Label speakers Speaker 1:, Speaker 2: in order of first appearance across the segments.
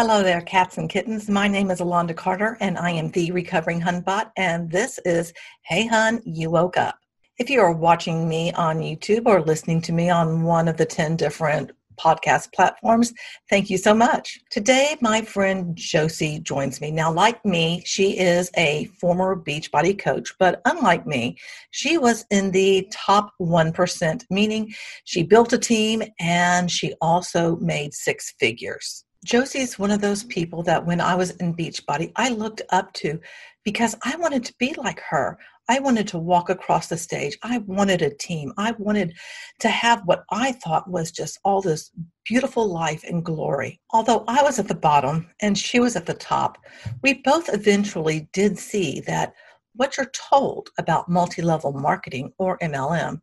Speaker 1: Hello there, cats and kittens. My name is Alonda Carter, and I am the recovering Hunbot, and this is Hey Hun, You Woke Up. If you are watching me on YouTube or listening to me on one of the 10 different podcast platforms, thank you so much. Today, my friend Josie joins me. Now, like me, she is a former Beachbody coach, but unlike me, she was in the top 1%, meaning she built a team and she also made six figures. Josie is one of those people that when I was in Beachbody, I looked up to because I wanted to be like her. I wanted to walk across the stage. I wanted a team. I wanted to have what I thought was just all this beautiful life and glory. Although I was at the bottom and she was at the top, we both eventually did see that what you're told about multi level marketing or MLM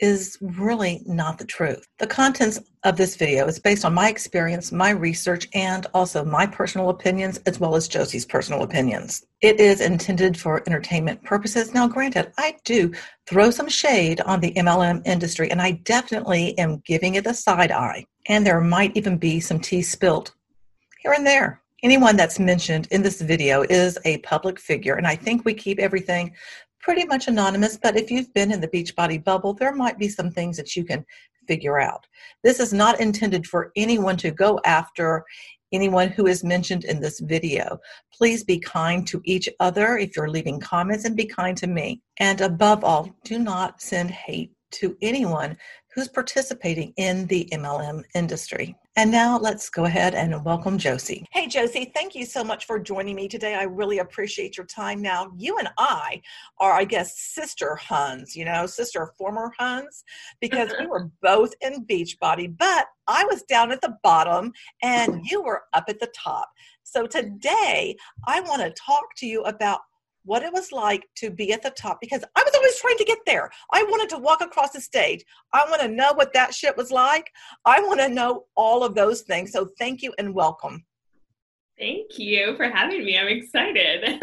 Speaker 1: is really not the truth. The contents of this video is based on my experience, my research, and also my personal opinions, as well as Josie's personal opinions. It is intended for entertainment purposes. Now, granted, I do throw some shade on the MLM industry, and I definitely am giving it a side eye. And there might even be some tea spilt here and there. Anyone that's mentioned in this video is a public figure, and I think we keep everything pretty much anonymous, but if you've been in the Beachbody bubble, there might be some things that you can figure out. This is not intended for anyone to go after anyone who is mentioned in this video. Please be kind to each other if you're leaving comments and be kind to me. And above all, do not send hate to anyone who's participating in the MLM industry. And now let's go ahead and welcome Josie. Hey, Josie, thank you so much for joining me today. I really appreciate your time. Now, you and I are, I guess, sister Huns, you know, sister former Huns, because we were both in Beachbody, but I was down at the bottom and you were up at the top. So today, I want to talk to you about what it was like to be at the top because I was always trying to get there. I wanted to walk across the stage. I want to know what that shit was like. I want to know all of those things. So thank you and welcome.
Speaker 2: Thank you for having me. I'm excited.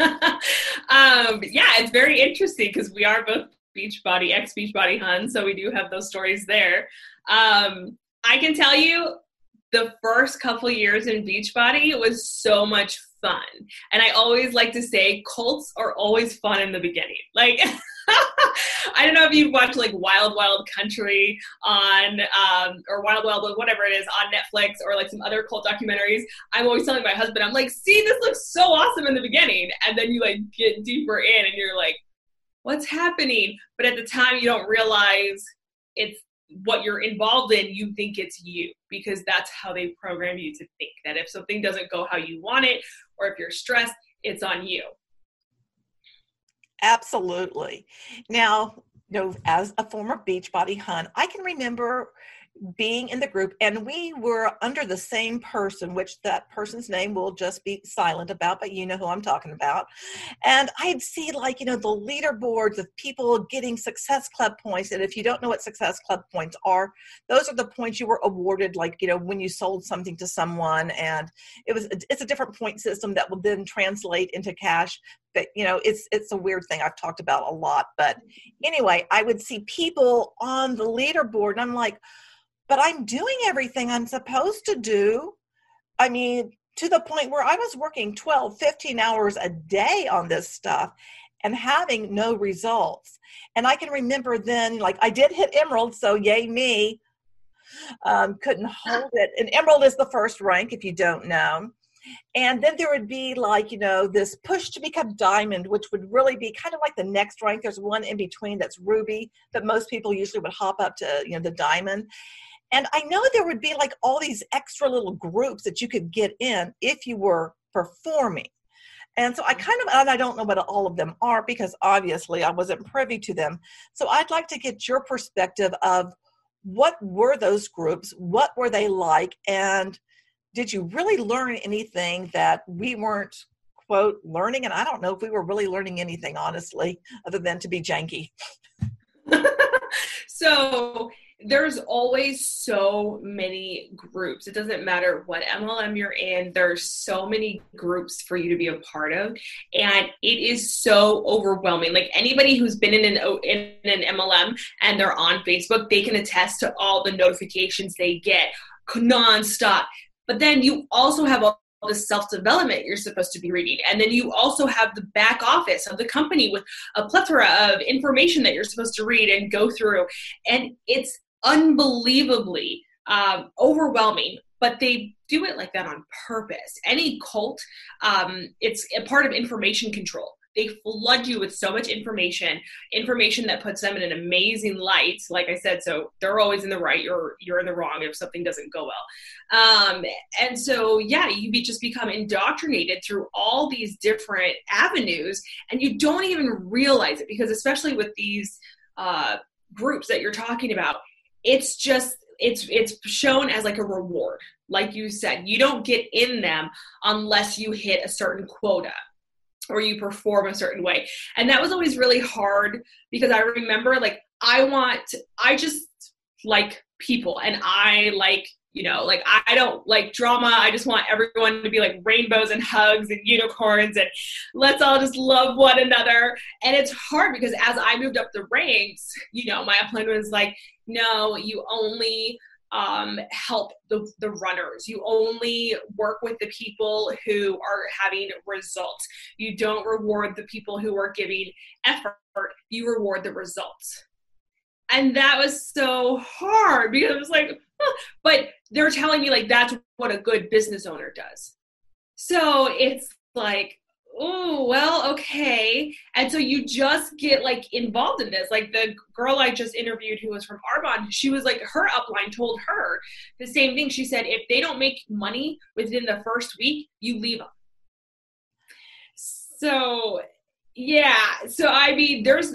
Speaker 2: um, yeah, it's very interesting because we are both Beachbody, ex Beachbody Hun, so we do have those stories there. Um, I can tell you the first couple years in Beachbody was so much fun. And I always like to say cults are always fun in the beginning. Like, I don't know if you've watched like Wild Wild Country on, um, or Wild Wild, whatever it is, on Netflix or like some other cult documentaries. I'm always telling my husband, I'm like, see, this looks so awesome in the beginning. And then you like get deeper in and you're like, what's happening? But at the time, you don't realize it's what you're involved in, you think it's you because that's how they program you to think that if something doesn't go how you want it or if you're stressed, it's on you.
Speaker 1: Absolutely. Now, you know, as a former Beachbody Hun, I can remember being in the group and we were under the same person which that person's name will just be silent about but you know who i'm talking about. And i'd see like you know the leaderboards of people getting success club points and if you don't know what success club points are those are the points you were awarded like you know when you sold something to someone and it was it's a different point system that will then translate into cash but you know it's it's a weird thing. I've talked about a lot but anyway i would see people on the leaderboard and i'm like but I'm doing everything I'm supposed to do. I mean, to the point where I was working 12, 15 hours a day on this stuff and having no results. And I can remember then, like, I did hit Emerald, so yay me. Um, couldn't hold it. And Emerald is the first rank, if you don't know. And then there would be like, you know, this push to become diamond, which would really be kind of like the next rank. There's one in between that's ruby, but most people usually would hop up to, you know, the diamond. And I know there would be like all these extra little groups that you could get in if you were performing. And so I mm-hmm. kind of, and I don't know what all of them are because obviously I wasn't privy to them. So I'd like to get your perspective of what were those groups? What were they like? And did you really learn anything that we weren't, quote, learning? And I don't know if we were really learning anything, honestly, other than to be janky.
Speaker 2: so there's always so many groups. It doesn't matter what MLM you're in, there's so many groups for you to be a part of. And it is so overwhelming. Like anybody who's been in an, in an MLM and they're on Facebook, they can attest to all the notifications they get nonstop. But then you also have all the self development you're supposed to be reading. And then you also have the back office of the company with a plethora of information that you're supposed to read and go through. And it's unbelievably um, overwhelming, but they do it like that on purpose. Any cult, um, it's a part of information control. They flood you with so much information information that puts them in an amazing light. Like i said so they're always in the right you're you're in the wrong if something doesn't go well. Um, and so yeah you be, just become indoctrinated through all these different avenues and you don't even realize it because especially with these uh, groups that you're talking about it's just it's it's shown as like a reward like you said you don't get in them unless you hit a certain quota or you perform a certain way. And that was always really hard because I remember like I want I just like people and I like you know like I don't like drama I just want everyone to be like rainbows and hugs and unicorns and let's all just love one another and it's hard because as I moved up the ranks you know my upline was like no you only um, help the, the runners. You only work with the people who are having results. You don't reward the people who are giving effort. You reward the results. And that was so hard because it was like, huh. but they're telling me like that's what a good business owner does. So it's like, oh well okay and so you just get like involved in this like the girl i just interviewed who was from arbonne she was like her upline told her the same thing she said if they don't make money within the first week you leave them so yeah so i mean there's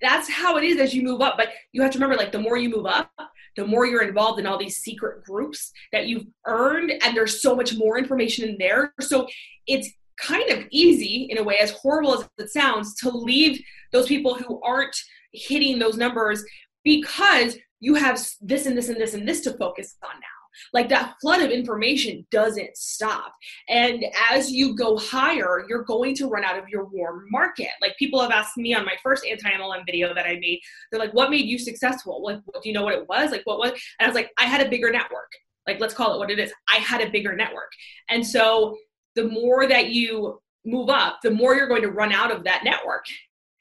Speaker 2: that's how it is as you move up but you have to remember like the more you move up the more you're involved in all these secret groups that you've earned and there's so much more information in there. So it's kind of easy in a way as horrible as it sounds to leave those people who aren't hitting those numbers because you have this and this and this and this to focus on now like that flood of information doesn't stop. And as you go higher you're going to run out of your warm market. Like people have asked me on my first anti-mlm video that i made they're like what made you successful? Like do you know what it was? Like what was and i was like i had a bigger network. Like let's call it what it is. I had a bigger network. And so the more that you move up, the more you're going to run out of that network.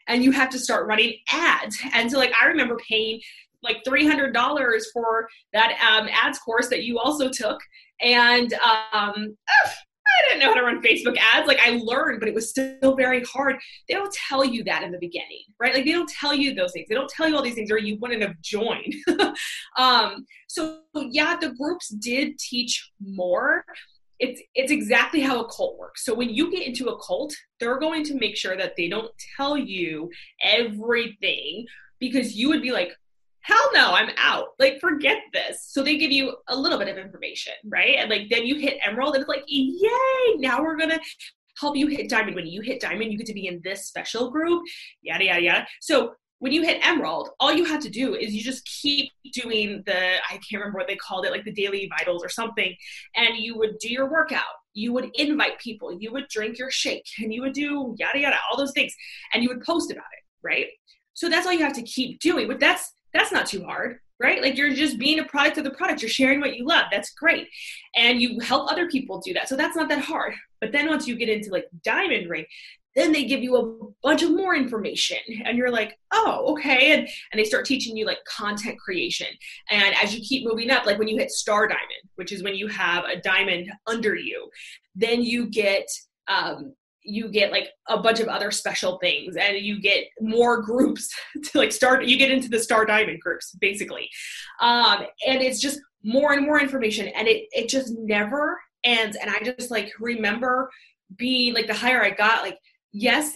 Speaker 2: And you have to start running ads. And so, like, I remember paying like $300 for that um, ads course that you also took. And um, I didn't know how to run Facebook ads. Like I learned, but it was still very hard. They don't tell you that in the beginning, right? Like they don't tell you those things. They don't tell you all these things, or you wouldn't have joined. um, so yeah, the groups did teach more, it's it's exactly how a cult works. So when you get into a cult, they're going to make sure that they don't tell you everything because you would be like, hell no, I'm out. Like forget this. So they give you a little bit of information, right? And like then you hit emerald and it's like, yay, now we're gonna help you hit diamond. When you hit diamond, you get to be in this special group, yada yada yada. So when you hit emerald all you have to do is you just keep doing the i can't remember what they called it like the daily vitals or something and you would do your workout you would invite people you would drink your shake and you would do yada yada all those things and you would post about it right so that's all you have to keep doing but that's that's not too hard right? Like you're just being a product of the product. You're sharing what you love. That's great. And you help other people do that. So that's not that hard. But then once you get into like diamond ring then they give you a bunch of more information. And you're like oh okay. And, and they start teaching you like content creation. And as you keep moving up like when you hit star diamond which is when you have a diamond under you then you get um, you get like a bunch of other special things and you get more groups to like start you get into the star diamond groups basically um, and it's just more and more information and it it just never ends and i just like remember being like the higher i got like yes,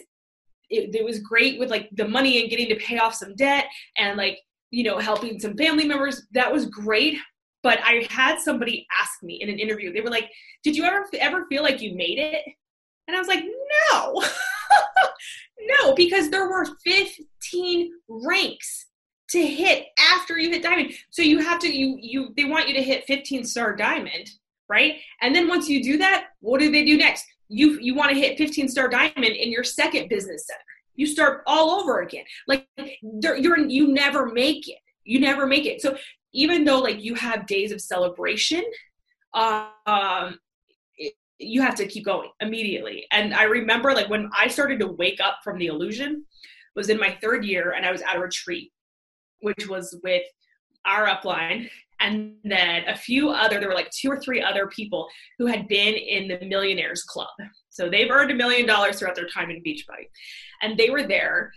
Speaker 2: it, it was great with like the money and getting to pay off some debt and like, you know, helping some family members. That was great. But I had somebody ask me in an interview, they were like, Did you ever ever feel like you made it? And I was like, No. no, because there were 15 ranks to hit after you hit diamond. So you have to you you they want you to hit 15 star diamond, right? And then once you do that, what do they do next? you you want to hit 15 star diamond in your second business center you start all over again like you're you never make it you never make it so even though like you have days of celebration um you have to keep going immediately. And I remember like when I started to wake up from the illusion was in my third year and I was at a retreat, which was with our upline. And then a few other there were like two or three other people who had been in the millionaires club. So they've earned a million dollars throughout their time in beachbody and they were there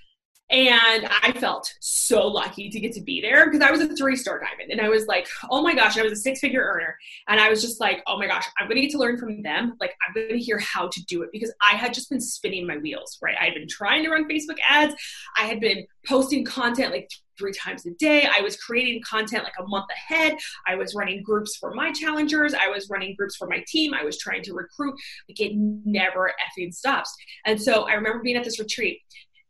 Speaker 2: and I felt so lucky to get to be there because I was a three star diamond. And I was like, oh my gosh, I was a six figure earner. And I was just like, oh my gosh, I'm going to get to learn from them. Like, I'm going to hear how to do it because I had just been spinning my wheels, right? I had been trying to run Facebook ads. I had been posting content like three times a day. I was creating content like a month ahead. I was running groups for my challengers. I was running groups for my team. I was trying to recruit. Like, it never effing stops. And so I remember being at this retreat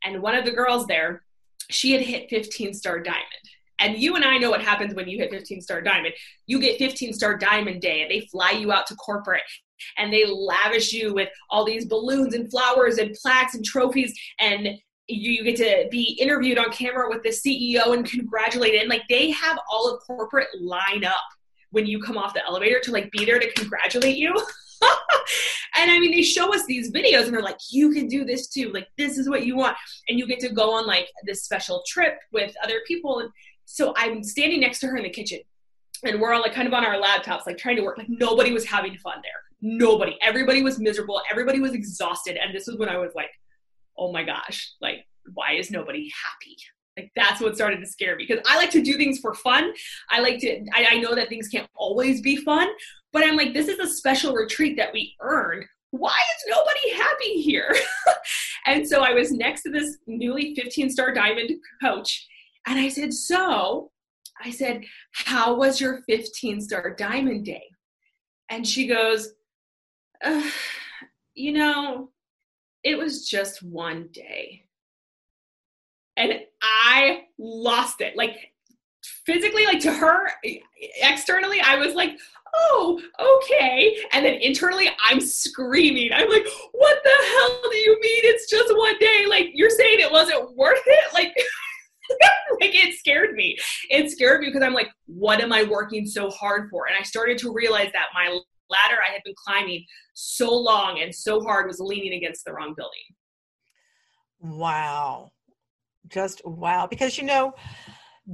Speaker 2: and one of the girls there, she had hit 15 star diamond. And you and I know what happens when you hit 15 star diamond. You get 15 star diamond day and they fly you out to corporate and they lavish you with all these balloons and flowers and plaques and trophies and you get to be interviewed on camera with the CEO and congratulated and like they have all of corporate line up when you come off the elevator to like be there to congratulate you. and I mean, they show us these videos and they're like, you can do this too. Like, this is what you want. And you get to go on like this special trip with other people. And so I'm standing next to her in the kitchen and we're all like kind of on our laptops, like trying to work. Like, nobody was having fun there. Nobody. Everybody was miserable. Everybody was exhausted. And this was when I was like, oh my gosh, like, why is nobody happy? Like that's what started to scare me because I like to do things for fun. I like to, I, I, know that things can't always be fun, but I'm like, this is a special retreat that we earned. Why is nobody happy here? and so I was next to this newly 15 star diamond coach and I said, So I said, How was your 15 star diamond day? And she goes, You know, it was just one day and I lost it. Like physically, like to her, externally, I was like, oh, okay. And then internally, I'm screaming. I'm like, what the hell do you mean it's just one day? Like, you're saying it wasn't worth it? Like, like it scared me. It scared me because I'm like, what am I working so hard for? And I started to realize that my ladder I had been climbing so long and so hard was leaning against the wrong building.
Speaker 1: Wow just wow because you know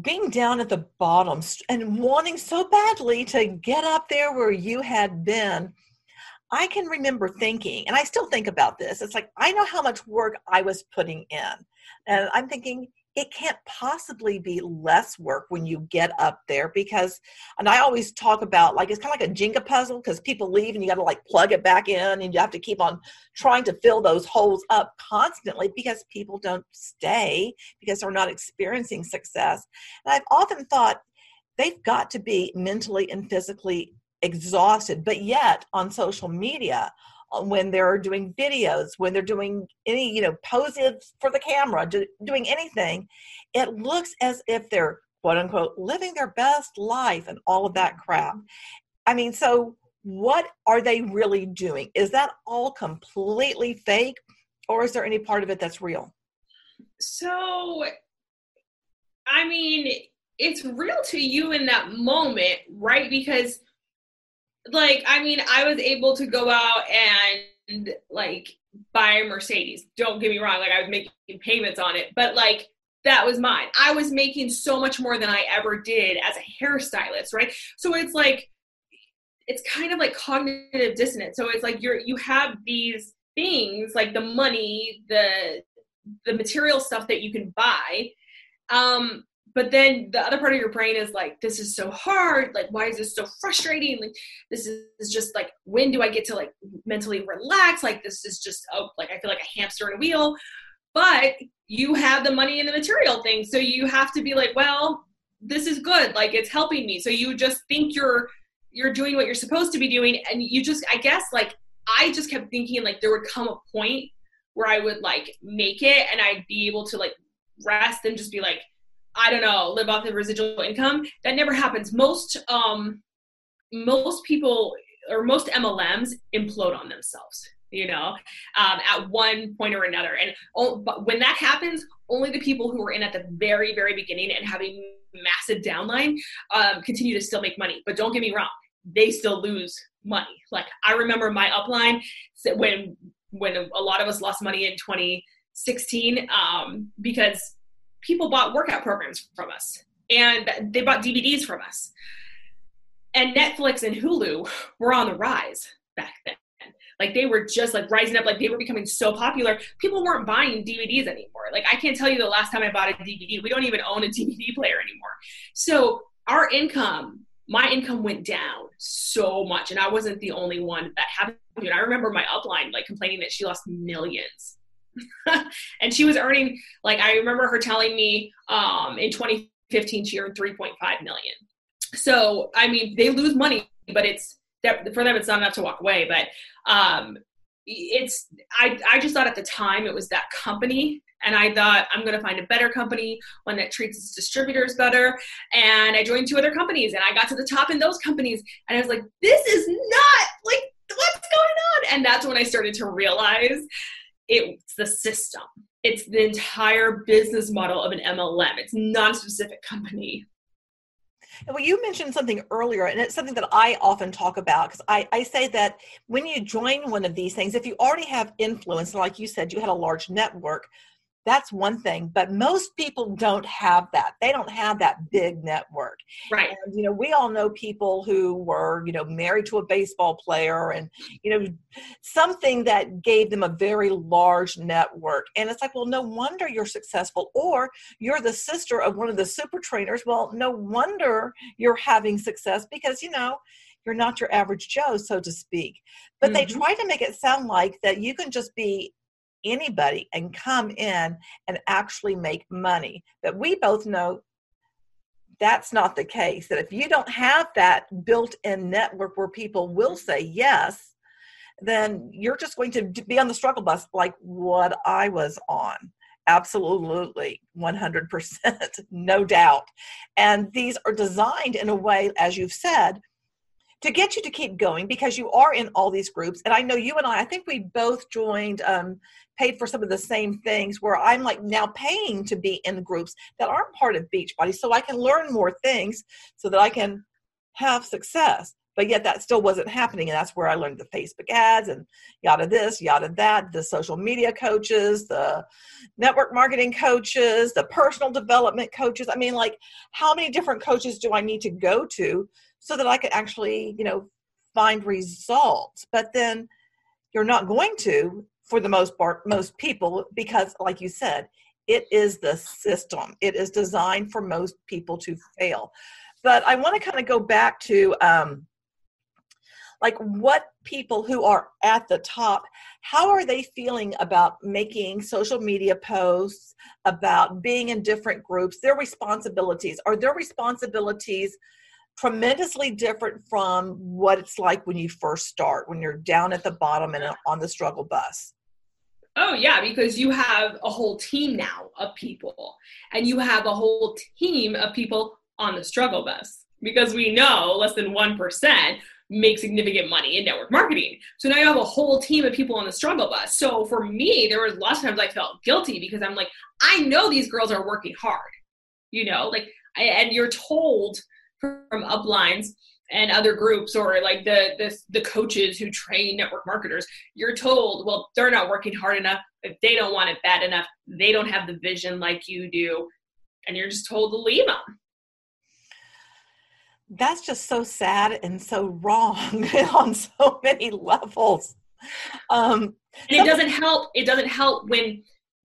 Speaker 1: being down at the bottom and wanting so badly to get up there where you had been i can remember thinking and i still think about this it's like i know how much work i was putting in. And i'm thinking it can't possibly be less work when you get up there because and i always talk about like it's kind of like a jenga puzzle because people leave and you got to like plug it back in and you have to keep on trying to fill those holes up constantly because people don't stay because they're not experiencing success. And i've often thought they've got to be mentally and physically exhausted but yet on social media Uh, when they're doing videos, when they're doing any, you know, poses for the camera, do, doing anything, it looks as if they're quote unquote living their best life and all of that crap. I mean, so what are they really doing? Is that all completely fake or is there any part of it that's real?
Speaker 2: So, I mean, it's real to you in that moment, right? Because like i mean i was able to go out and like buy a mercedes. Don't get me wrong like i was making payments on it but like that was mine. I was making so much more than i ever did as a hairstylist right? So it's like it's kind of like cognitive dissonance. So it's like you're you have these things like the money the the material stuff that you can buy um but then the other part of your brain is like this is so hard. Like why is this so frustrating? Like this is just like when do i get to like mentally relax? Like this is just oh like i feel like a hamster in a wheel. But you have the money and the material thing so you have to be like well this is good. Like it's helping me. So you just think you're you're doing what you're supposed to be doing. And you just i guess like i just kept thinking like there would come a point where i would like make it and i'd be able to like rest and just be like I don't know, live off the residual income. That never happens. Most um, most people or most MLMs implode on themselves. You know, um, at one point or another, and oh, when that happens, only the people who are in at the very, very beginning and having massive downline um, continue to still make money. But don't get me wrong, they still lose money. Like I remember my upline when when a lot of us lost money in 2016 um, because people bought workout programs from us and they bought DVDs from us. And Netflix and Hulu were on the rise back then. Like they were just like rising up, like they were becoming so popular. People weren't buying DVDs anymore. Like I can't tell you the last time I bought a DVD. We don't even own a DVD player anymore. So our income, my income went down so much. And I wasn't the only one that happened. I remember my upline like complaining that she lost millions. and she was earning like I remember her telling me um in 2015 she earned 3.5 million. So I mean they lose money, but it's for them it's not enough to walk away. But um it's i i just thought at the time it was that company and i thought i'm going to find a better company one that treats its distributors better. And i joined two other companies and i got to the top in those companies and i was like this is not like what's going on? And that's when i started to realize it's the system. It's the entire business model of an mlm it's not a specific company.
Speaker 1: Well, you mentioned something earlier, and it's something that I often talk about because I, I say that when you join one of these things, if you already have influence, like you said, you had a large network, that's one thing but most people don't have that. They don't have that big network.
Speaker 2: Right.
Speaker 1: And, you know we all know people who were you know married to a baseball player and you know something that gave them a very large network. And it's like well no wonder you're successful or you're the sister of one of the super trainers. Well no wonder you're having success because you know you're not your average joe so to speak. But mm-hmm. they try to make it sound like that you can just be anybody and come in and actually make money. But we both know that's not the case. That if you don't have that built in network where people will say yes, then you're just going to be on the struggle bus like what I was on. Absolutely, 100%, no doubt. And these are designed in a way, as you've said, to get you to keep going because you are in all these groups. And I know you and I, I think we both joined, um, paid for some of the same things where I'm like now paying to be in groups that aren't part of Beachbody so I can learn more things so that I can have success. But yet that still wasn't happening. And that's where I learned the Facebook ads and yada this, yada that, the social media coaches, the network marketing coaches, the personal development coaches. I mean, like, how many different coaches do I need to go to so that I could actually, you know, find results. But then you're not going to for the most part, most people, because like you said, it is the system. It is designed for most people to fail. But I want to kind of go back to um, like what people who are at the top how are they feeling about making social media posts about being in different groups their responsibilities are their responsibilities tremendously different from what it's like when you first start, when you're down at the bottom and on the struggle bus.
Speaker 2: Oh, yeah, because you have a whole team now of people, and you have a whole team of people on the struggle bus because we know less than 1% make significant money in network marketing. So now you have a whole team of people on the struggle bus. So for me, there was lots of times I felt guilty because I'm like, I know these girls are working hard, you know, like, and you're told from uplines and other groups or like the, the the coaches who train network marketers. You're told well they're not working hard enough. If they don't want it bad enough they don't have the vision like you do. And you're just told to leave them
Speaker 1: that's just so sad and so wrong on so many levels.
Speaker 2: Um and it doesn't help it doesn't help when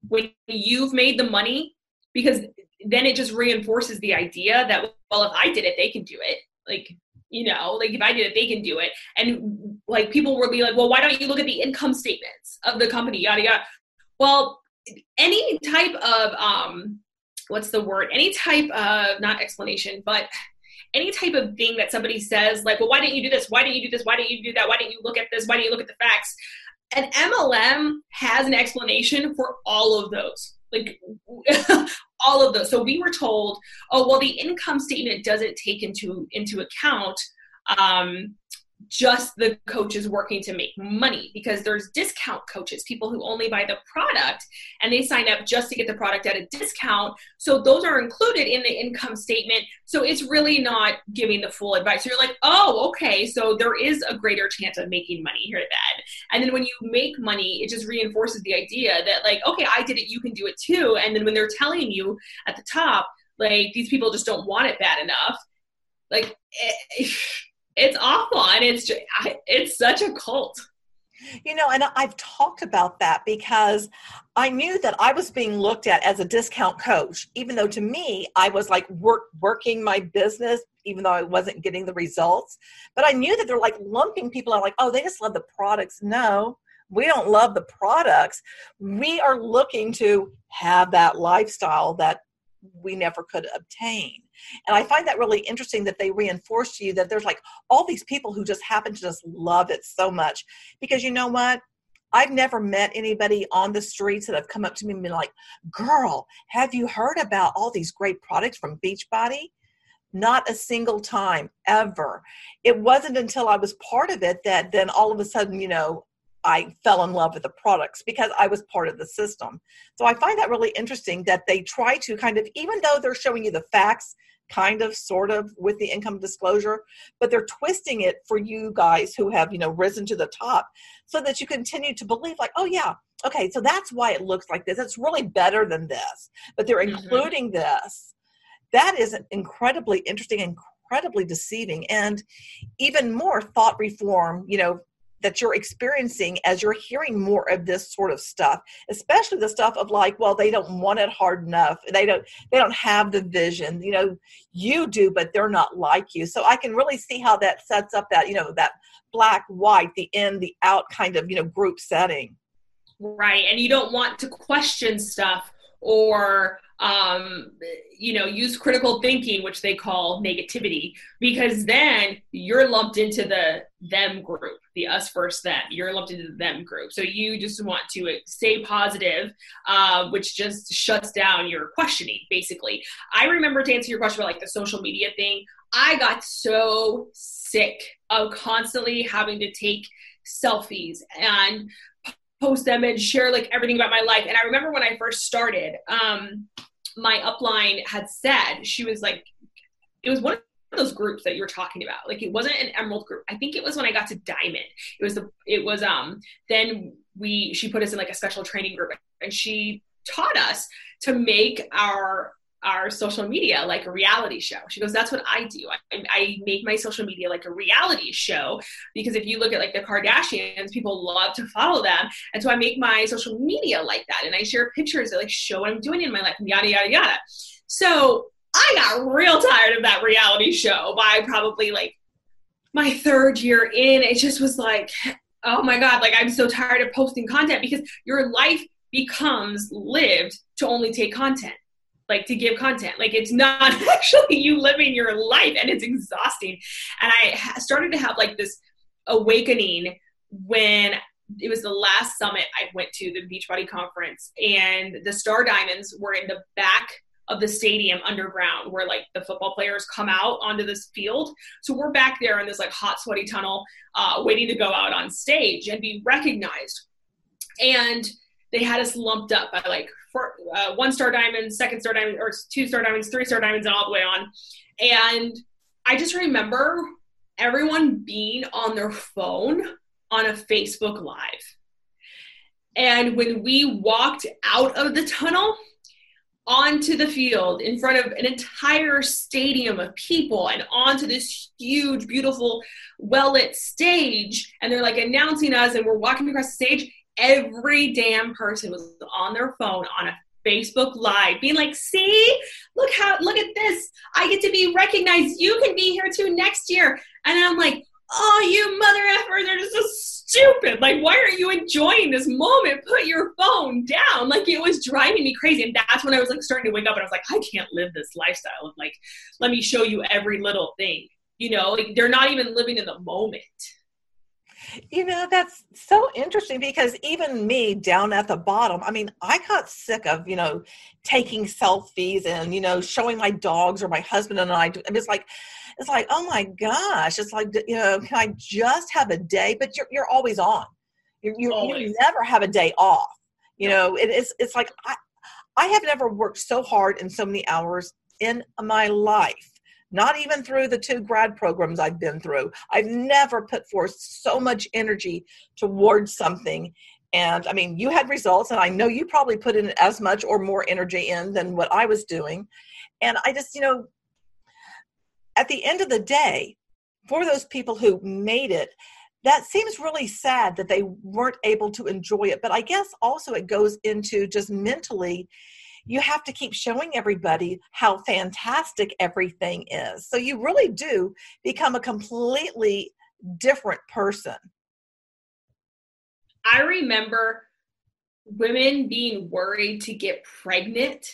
Speaker 2: when you've made the money because then it just reinforces the idea that well if i did it they can do it. Like you know like if i did it they can do it. And like people will be like well why don't you look at the income statements of the company yada yada. Well any type of um what's the word? Any type of not explanation but any type of thing that somebody says like well why didn't you do this? Why didn't you do this? Why didn't you do that? Why didn't you look at this? Why didn't you look at the facts? An mlm has an explanation for all of those like all of those. So we were told oh well the income statement doesn't take into into account um, just the coaches working to make money because there's discount coaches, people who only buy the product and they sign up just to get the product at a discount. So those are included in the income statement. So it's really not giving the full advice. So you're like, oh, okay, so there is a greater chance of making money here then. And then when you make money, it just reinforces the idea that, like, okay, I did it, you can do it too. And then when they're telling you at the top, like, these people just don't want it bad enough, like, it, eh, it's awful and it's just, it's such a cult.
Speaker 1: You know and i've talked about that because i knew that i was being looked at as a discount coach even though to me i was like work working my business even though i wasn't getting the results. But i knew that they're like lumping people out like oh they just love the products. No we don't love the products. We are looking to have that lifestyle that we never could obtain and I find that really interesting that they reinforce to you that there's like all these people who just happen to just love it so much. Because you know what? I've never met anybody on the streets that have come up to me and been like, Girl, have you heard about all these great products from Beachbody? Not a single time ever. It wasn't until I was part of it that then all of a sudden, you know, I fell in love with the products because I was part of the system. So I find that really interesting that they try to kind of, even though they're showing you the facts, kind of, sort of, with the income disclosure, but they're twisting it for you guys who have, you know, risen to the top so that you continue to believe, like, oh, yeah, okay, so that's why it looks like this. It's really better than this, but they're mm-hmm. including this. That is incredibly interesting, incredibly deceiving, and even more thought reform, you know, that you're experiencing as you're hearing more of this sort of stuff especially the stuff of like well they don't want it hard enough. They don't they don't have the vision. You know you do but they're not like you. So i can really see how that sets up that you know that black white the in the out kind of you know group setting.
Speaker 2: Right and you don't want to question stuff or um, you know, use critical thinking, which they call negativity, because then you're lumped into the them group, the us versus them. You're lumped into the them group. So you just want to stay positive, uh, which just shuts down your questioning, basically. I remember to answer your question about like the social media thing, I got so sick of constantly having to take selfies and post them and share like everything about my life. And I remember when I first started, um, my upline had said, she was like, it was one of those groups that you were talking about. Like it wasn't an emerald group. I think it was when I got to diamond. It was the, it was, um, then we, she put us in like a special training group and she taught us to make our our social media like a reality show. She goes, That's what I do. I, I, make my social media like a reality show because if you look at like the Kardashians, people love to follow them. And so I make my social media like that. And I share pictures that like show what I'm doing in my life and yada, yada, yada. So I got real tired of that reality show by probably like my third year in. It just was like, oh my God, like I'm so tired of posting content because your life becomes lived to only take content like to give content. Like it's not actually you living your life and it's exhausting. And I started to have like this awakening when it was the last summit I went to, the Beachbody conference, and the Star Diamonds were in the back of the stadium underground where like the football players come out onto this field. So we're back there in this like hot, sweaty tunnel, uh, waiting to go out on stage and be recognized. And they had us lumped up by like four, uh, one star diamonds, second star diamonds, or two star diamonds, three star diamonds, and all the way on. And I just remember everyone being on their phone on a Facebook Live. And when we walked out of the tunnel onto the field in front of an entire stadium of people and onto this huge, beautiful, well lit stage, and they're like announcing us, and we're walking across the stage, every damn person was on their phone on a Facebook Live, being like, "See, look how, look at this! I get to be recognized. You can be here too next year." And I'm like, "Oh, you mother effers are just so stupid! Like, why aren't you enjoying this moment? Put your phone down!" Like, it was driving me crazy. And that's when I was like starting to wake up, and I was like, "I can't live this lifestyle of like, let me show you every little thing." You know, like they're not even living in the moment.
Speaker 1: You know, that's so interesting because even me down at the bottom, I mean, I got sick of, you know, taking selfies and, you know, showing my dogs or my husband and I. And it's like, it's like, oh my gosh, it's like, you know, can I just have a day? But you're, you're always on. You, you, you never have a day off. You know, it is, it's like, I, I have never worked so hard in so many hours in my life not even through the two grad programs I've been through. I've never put forth so much energy towards something. And I mean, you had results, and I know you probably put in as much or more energy in than what I was doing. And I just, you know, at the end of the day, for those people who made it, that seems really sad that they weren't able to enjoy it. But I guess also it goes into just mentally you have to keep showing everybody how fantastic everything is. So you really do become a completely different person.
Speaker 2: I remember women being worried to get pregnant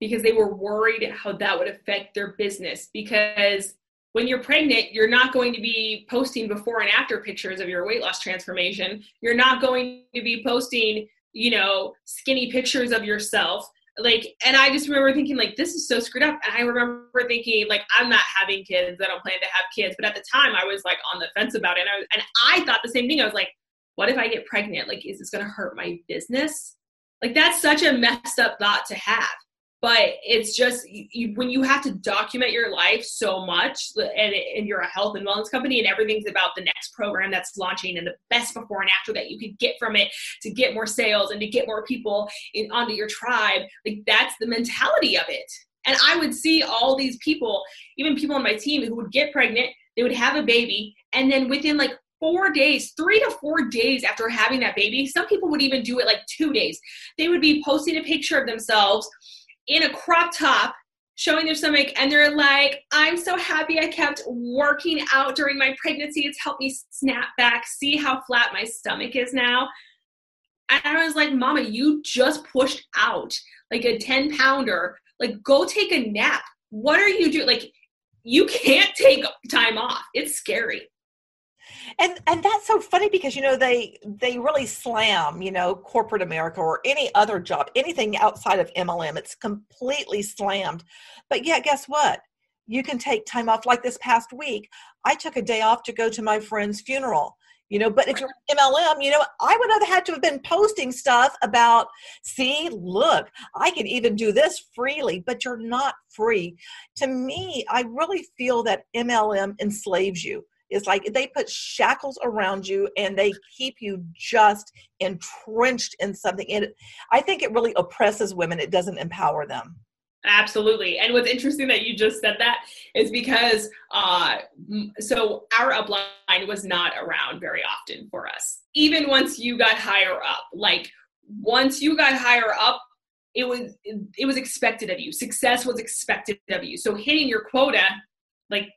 Speaker 2: because they were worried how that would affect their business because when you're pregnant, you're not going to be posting before and after pictures of your weight loss transformation. You're not going to be posting, you know, skinny pictures of yourself like and i just remember thinking like this is so screwed up. And i remember thinking like i'm not having kids. I don't plan to have kids. But at the time i was like on the fence about it. And i, was, and I thought the same thing. I was like what if i get pregnant? Like is this going to hurt my business? Like that's such a messed up thought to have but it's just you, when you have to document your life so much and, and you're a health and wellness company and everything's about the next program that's launching and the best before and after that you could get from it to get more sales and to get more people in, onto your tribe like that's the mentality of it and i would see all these people even people on my team who would get pregnant they would have a baby and then within like four days, three to four days after having that baby, some people would even do it like two days. They would be posting a picture of themselves in a crop top showing their stomach and they're like i'm so happy i kept working out during my pregnancy. It's helped me snap back. See how flat my stomach is now. And i was like mama you just pushed out like a 10 pounder. Like go take a nap. What are you doing like you can't take time off. It's scary
Speaker 1: and and that's so funny because you know they they really slam you know corporate america or any other job anything outside of mlm it's completely slammed. But yeah guess what? You can take time off. Like this past week i took a day off to go to my friend's funeral you know but if you're mlm you know i would have had to have been posting stuff about see look i can even do this freely but you're not free. To me i really feel that mlm enslaves you it's like they put shackles around you and they keep you just entrenched in something. And I think it really oppresses women. It doesn't empower them.
Speaker 2: Absolutely. And what's interesting that you just said that is because uh, so our upline was not around very often for us. Even once you got higher up, like once you got higher up, it was it was expected of you. Success was expected of you. So hitting your quota, like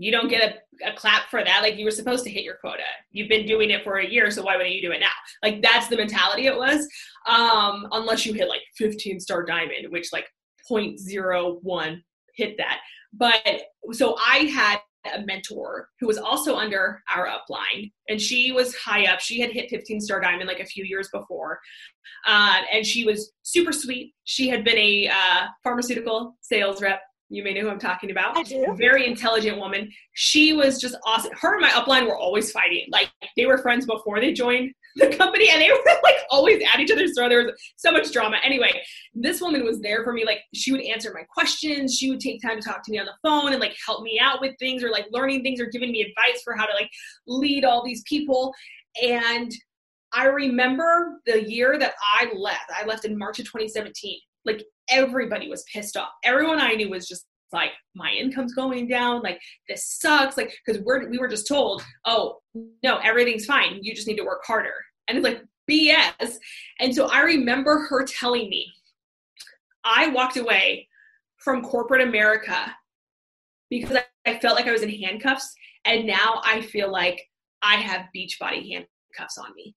Speaker 2: you don't get a, a, clap for that. Like you were supposed to hit your quota. You've been doing it for a year, so why wouldn't you do it now? Like that's the mentality it was. Um, unless you hit like 15 star diamond, which like 0.01 hit that. But so I had a mentor who was also under our upline and she was high up she had hit 15 star diamond like a few years before uh, and she was super sweet she had been a uh, pharmaceutical sales rep you may know who I'm talking about.
Speaker 1: I do.
Speaker 2: Very intelligent woman. She was just awesome. Her and my upline were always fighting. Like they were friends before they joined the company and they were like always at each other's throat. There was so much drama. Anyway, this woman was there for me. Like she would answer my questions. She would take time to talk to me on the phone and like help me out with things or like learning things or giving me advice for how to like lead all these people. And I remember the year that I left. I left in March of 2017. Like everybody was pissed off. Everyone I knew was just like my income's going down. Like this sucks. Like because we're we were just told oh no everything's fine. You just need to work harder. And it's like bs and so i remember her telling me i walked away from corporate america because i felt like i was in handcuffs and now i feel like i have beachbody handcuffs on me.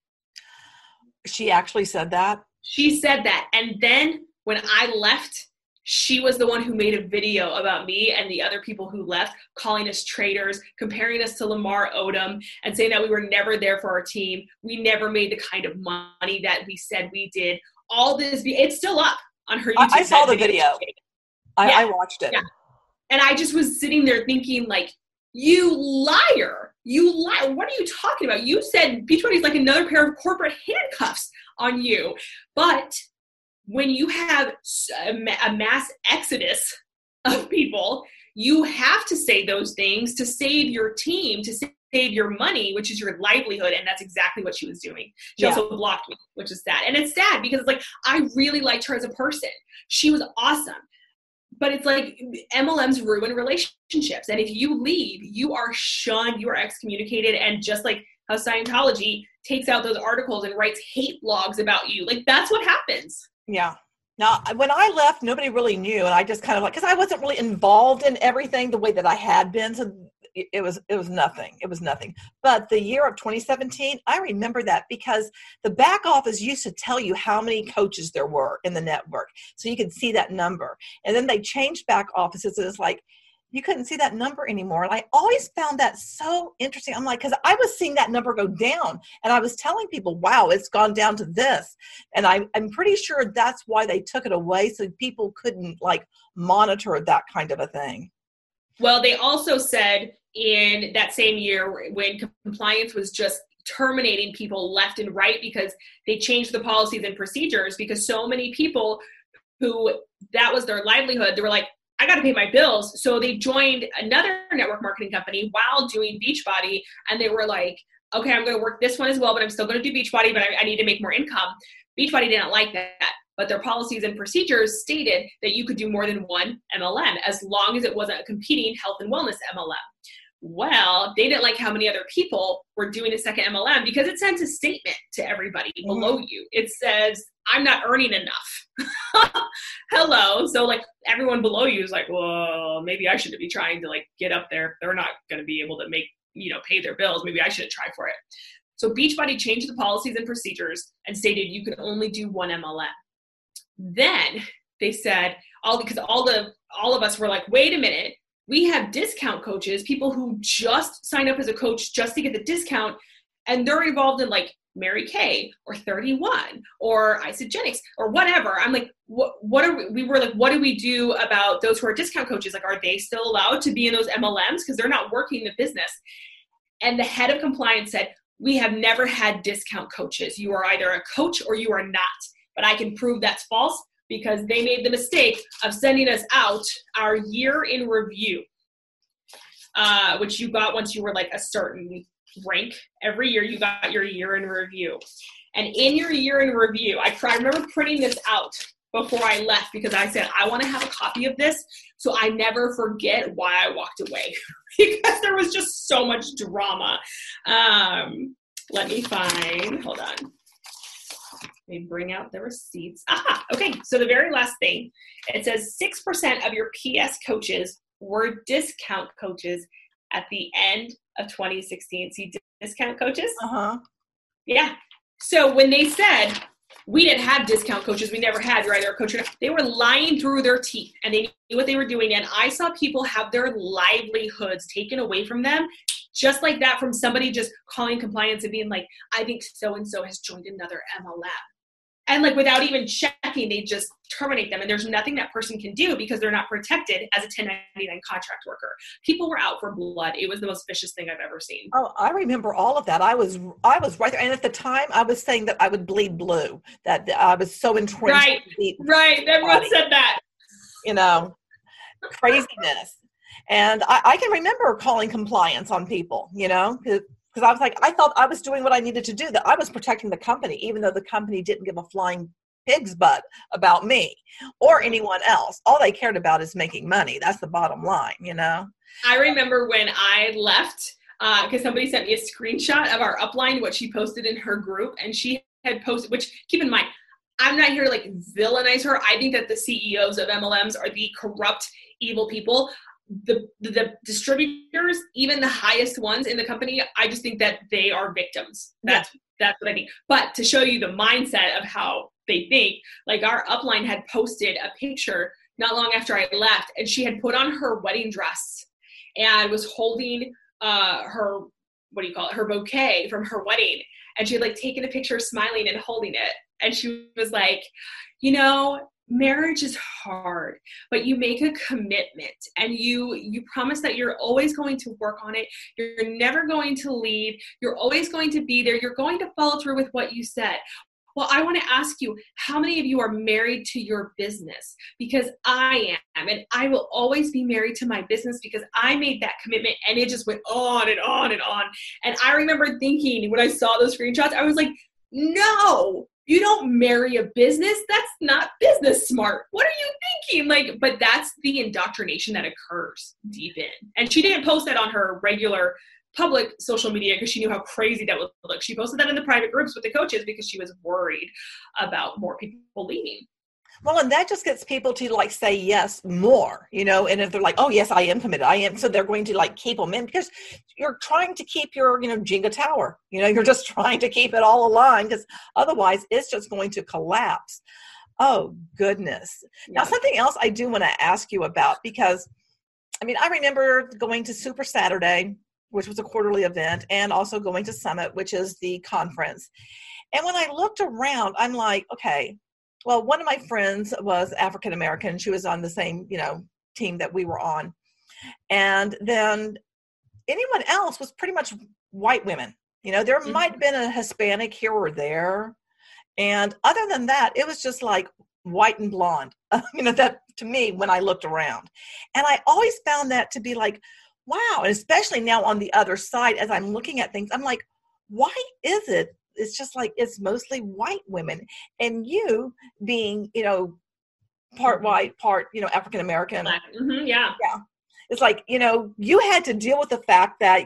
Speaker 1: She actually said that?
Speaker 2: She said that. And then when I left she was the one who made a video about me and the other people who left, calling us traitors, comparing us to Lamar Odom, and saying that we were never there for our team. We never made the kind of money that we said we did. All this, it's still up on her YouTube.
Speaker 1: I, I saw the video. I, yeah. I, watched it. Yeah.
Speaker 2: And I just was sitting there thinking, like, you liar. You lie. What are you talking about? You said Beachbody is like another pair of corporate handcuffs on you. But when you have a mass exodus of people, you have to say those things to save your team, to save your money, which is your livelihood. And that's exactly what she was doing. She yeah. also blocked me, which is sad. And it's sad because it's like, I really liked her as a person. She was awesome. But it's like MLMs ruin relationships. And if you leave, you are shunned, you are excommunicated. And just like how Scientology takes out those articles and writes hate blogs about you, like that's what happens.
Speaker 1: Yeah. Now, when I left, nobody really knew, and I just kind of like because I wasn't really involved in everything the way that I had been. So it was it was nothing. It was nothing. But the year of 2017, I remember that because the back office used to tell you how many coaches there were in the network, so you could see that number. And then they changed back offices. And it's like you couldn't see that number anymore. And I always found that so interesting. I'm like, because I was seeing that number go down and I was telling people, wow, it's gone down to this. And I, I'm pretty sure that's why they took it away so people couldn't like monitor that kind of a thing.
Speaker 2: Well, they also said in that same year when compliance was just terminating people left and right because they changed the policies and procedures because so many people who that was their livelihood, they were like, I got to pay my bills. So they joined another network marketing company while doing Beachbody. And they were like, okay, I'm going to work this one as well, but I'm still going to do Beachbody, but I, I need to make more income. Beachbody didn't like that. But their policies and procedures stated that you could do more than one MLM as long as it wasn't a competing health and wellness MLM. Well, they didn't like how many other people were doing a second MLM because it sends a statement to everybody mm-hmm. below you. It says, I'm not earning enough. Hello. So like everyone below you is like, well, maybe I shouldn't be trying to like get up there. They're not going to be able to make, you know, pay their bills. Maybe I should try for it. So Beachbody changed the policies and procedures and stated you can only do one MLM. Then they said all because all the all of us were like, wait a minute, we have discount coaches, people who just sign up as a coach just to get the discount, and they're involved in like Mary Kay or 31 or Isagenix or whatever. I'm like, what, what are we, we were like, what do we do about those who are discount coaches? Like, are they still allowed to be in those MLMs? Because they're not working the business. And the head of compliance said, we have never had discount coaches. You are either a coach or you are not. But I can prove that's false because they made the mistake of sending us out our year in review, uh, which you got once you were like a certain rank. Every year you got your year in review. And in your year in review, I, I remember printing this out before I left because I said, I want to have a copy of this so I never forget why I walked away because there was just so much drama. Um, let me find, hold on. Let me bring out the receipts. Aha, okay. So the very last thing, it says 6% of your PS coaches were discount coaches at the end of 2016. See discount coaches?
Speaker 1: Uh-huh.
Speaker 2: Yeah. So when they said we didn't have discount coaches, we never had, you're either a coach or not, they were lying through their teeth and they knew what they were doing. And I saw people have their livelihoods taken away from them just like that from somebody just calling compliance and being like, I think so and so has joined another MLM and like without even checking they just terminate them. And there's nothing that person can do because they're not protected as a 1099 contract worker. People were out for blood. It was the most vicious thing i've ever seen.
Speaker 1: Oh i remember all of that. I was i was right there. And at the time i was saying that i would bleed blue that i was so entrenched
Speaker 2: right. right. everyone body. said that.
Speaker 1: You know craziness. And I, I, can remember calling compliance on people you know because I was like, I thought I was doing what I needed to do, that I was protecting the company, even though the company didn't give a flying pig's butt about me or anyone else. All they cared about is making money. That's the bottom line, you know?
Speaker 2: I remember when I left, because uh, somebody sent me a screenshot of our upline, what she posted in her group, and she had posted, which keep in mind, I'm not here to like villainize her. I think that the CEOs of MLMs are the corrupt, evil people the, the distributors, even the highest ones in the company, I just think that they are victims. That's yeah. that's what I think. But to show you the mindset of how they think, like our upline had posted a picture not long after I left, and she had put on her wedding dress and was holding uh, her what do you call it her bouquet from her wedding and she had like taken a picture smiling and holding it and she was like you know marriage is hard but you make a commitment and you you promise that you're always going to work on it you're never going to leave you're always going to be there you're going to follow through with what you said well, I want to ask you, how many of you are married to your business? Because I am, and I will always be married to my business because I made that commitment and it just went on and on and on. And I remember thinking when I saw those screenshots, I was like, no, you don't marry a business. That's not business smart. What are you thinking? Like, but that's the indoctrination that occurs deep in. And she didn't post that on her regular public social media because she knew how crazy that would look. She posted that in the private groups with the coaches because she was worried about more people leaving.
Speaker 1: Well, and that just gets people to like say yes more, you know. And if they're like, "Oh, yes, I am committed, I am," so they're going to like keep them in because you're trying to keep your, you know, Jenga tower. You know, you're just trying to keep it all aligned because otherwise, it's just going to collapse. Oh goodness! Yeah. Now, something else I do want to ask you about because, I mean, I remember going to Super Saturday which was a quarterly event, and also going to Summit, which is the conference. And when I looked around, I'm like, okay, well, one of my friends was African American. She was on the same, you know, team that we were on. And then anyone else was pretty much white women. You know, there mm-hmm. might have been a Hispanic here or there. And other than that, it was just like white and blonde. you know, that to me when I looked around. And I always found that to be like, wow and especially now on the other side as i'm looking at things i'm like why is it it's just like it's mostly white women and you being you know part mm-hmm. white part you know african american
Speaker 2: mm-hmm, yeah
Speaker 1: yeah it's like you know you had to deal with the fact that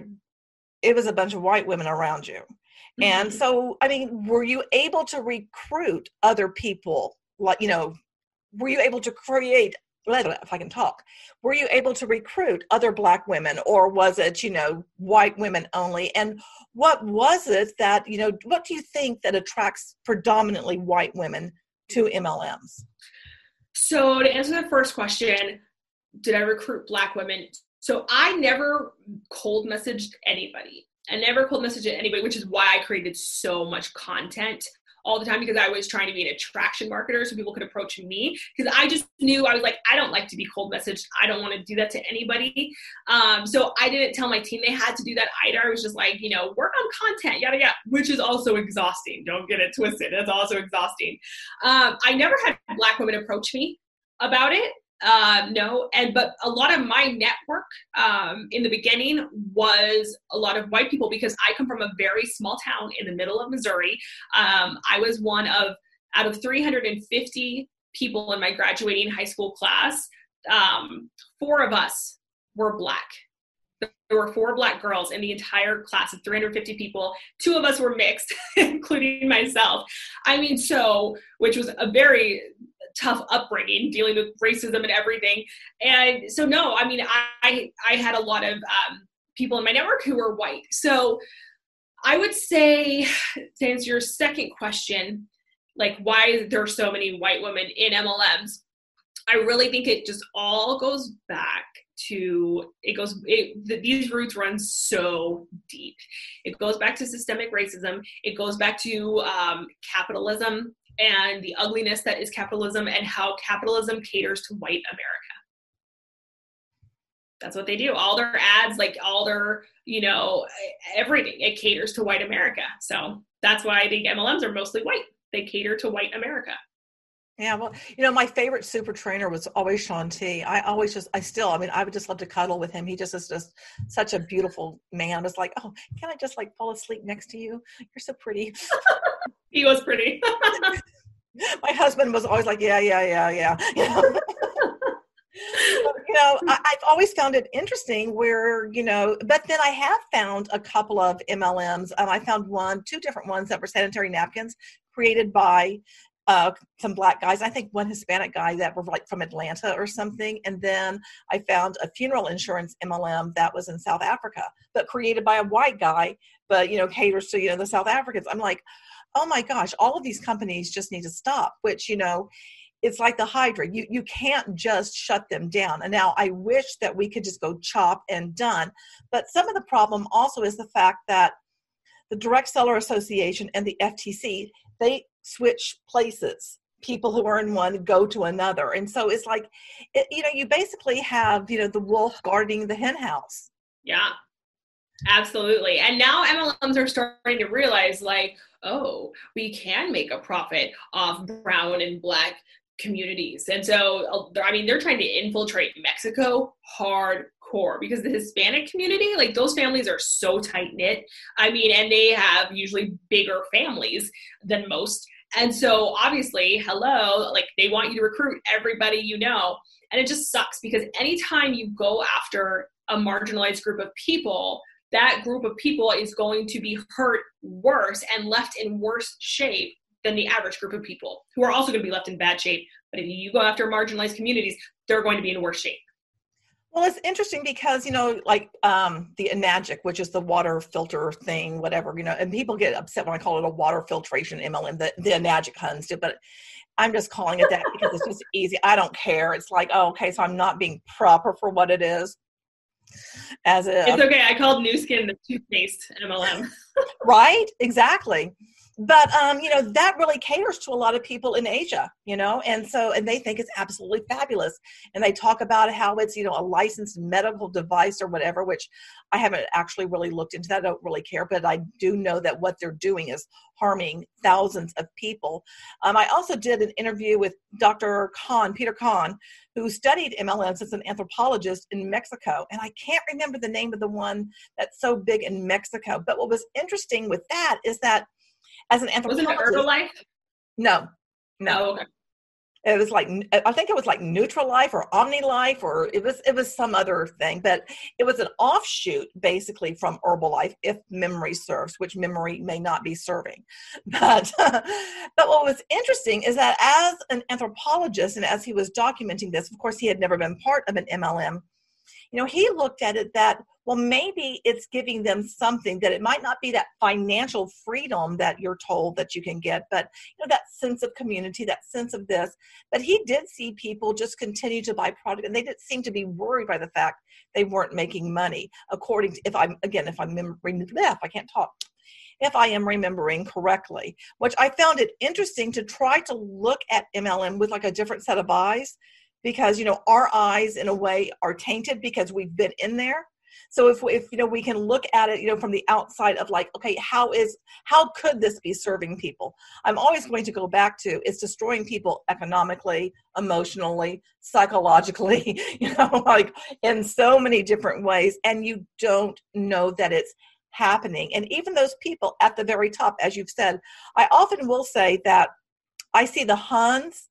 Speaker 1: it was a bunch of white women around you mm-hmm. and so i mean were you able to recruit other people like you know were you able to create if I can talk, were you able to recruit other black women or was it, you know, white women only? And what was it that, you know, what do you think that attracts predominantly white women to MLMs?
Speaker 2: So to answer the first question, did I recruit black women? So I never cold messaged anybody. I never cold messaged anybody, which is why I created so much content all the time because I was trying to be an attraction marketer so people could approach me because I just knew I was like, I don't like to be cold messaged. I don't want to do that to anybody. Um, so I didn't tell my team they had to do that either. I was just like, you know, work on content, yada yada, which is also exhausting. Don't get it twisted. That's also exhausting. Um, I never had black women approach me about it uh, no and but a lot of my network um, in the beginning was a lot of white people because i come from a very small town in the middle of missouri. Um, i was one of out of 350 people in my graduating high school class um, four of us were black. There were four black girls in the entire class of 350 people. Two of us were mixed including myself. I mean so which was a very tough upbringing dealing with racism and everything. And so no i mean i i had a lot of um, people in my network who were white. So i would say to answer your second question like why there are so many white women in mlms i really think it just all goes back to it goes it, these roots run so deep. It goes back to systemic racism. It goes back to um, capitalism and the ugliness that is capitalism and how capitalism caters to white America. That's what they do. All their ads, like all their, you know, everything, it caters to white America. So that's why I think MLMs are mostly white. They cater to white America.
Speaker 1: Yeah, well, you know, my favorite super trainer was always Shaun T. I always just, I still, I mean, I would just love to cuddle with him. He just is just such a beautiful man. It's like, oh, can I just like fall asleep next to you? You're so pretty.
Speaker 2: he was pretty.
Speaker 1: my husband was always like, yeah, yeah, yeah, yeah. You know, I, have always found it interesting where, you know, but then I have found a couple of MLMs. Um, I found one, two different ones that were sanitary napkins created by uh, some black guys. I think one Hispanic guy that were like from Atlanta or something. And then I found a funeral insurance MLM that was in South Africa, but created by a white guy, but you know caters to you know the South Africans. I'm like, oh my gosh, all of these companies just need to stop. Which you know, it's like the hydra. You you can't just shut them down. And now i wish that we could just go chop and done. But some of the problem also is the fact that the direct seller association and the ftc they switch places. People who are in one go to another. And so it's like it, you know you basically have you know the wolf guarding the hen house.
Speaker 2: Yeah. Absolutely. And now mlms are starting to realize like oh we can make a profit off brown and black communities. And so uh, i mean they're trying to infiltrate mexico hardcore because the hispanic community like those families are so tight knit. I mean and they have usually bigger families than most. And so obviously, hello, like they want you to recruit everybody you know. And it just sucks because anytime you go after a marginalized group of people, that group of people is going to be hurt worse and left in worse shape than the average group of people who are also going to be left in bad shape. But if you go after marginalized communities, they're going to be in worse shape.
Speaker 1: Well, it's interesting because you know, like um, the Enagic, which is the water filter thing, whatever you know, and people get upset when I call it a water filtration MLM. The the Enagic Huns do, but I'm just calling it that because it's just easy. I don't care. It's like, oh, okay, so I'm not being proper for what it is. As if,
Speaker 2: it's okay. I called Nu Skin the toothpaste MLM.
Speaker 1: right? Exactly but um, you know that really caters to a lot of people in asia you know? And so and they think it's absolutely fabulous. And they talk about how it's you know a licensed medical device or whatever which i haven't actually really looked into that. I don't really care but i do know that what they're doing is harming thousands of people. Um, i also did an interview with dr Cahn peter Cahn who studied mlms as an anthropologist in mexico. And i can't remember the name of the one that's so big in mexico. But what was interesting with that is that as an anthropologist.
Speaker 2: Was it Herbalife?
Speaker 1: No, no.
Speaker 2: Oh, okay.
Speaker 1: It was like I think it was like Neutral Life or OmniLife or it was it was some other thing, but it was an offshoot basically from Herbalife, if memory serves, which memory may not be serving. But but what was interesting is that as an anthropologist and as he was documenting this, of course he had never been part of an MLM you know, he looked at it that, well, maybe it's giving them something that it might not be that financial freedom that you're told that you can get, but, you know, that sense of community, that sense of this. But he did see people just continue to buy product and they didn't seem to be worried by the fact they weren't making money, according to, if I'm, again, if I'm, remembering if I can't talk if I am remembering correctly, which I found it interesting to try to look at MLM with like a different set of eyes because you know our eyes in a way are tainted because we've been in there. So if, if you know we can look at it you know from the outside of like okay how is how could this be serving people? I'm always going to go back to it's destroying people economically emotionally psychologically you know like in so many different ways and you don't know that it's happening. And even those people at the very top as you've said i often will say that i see the huns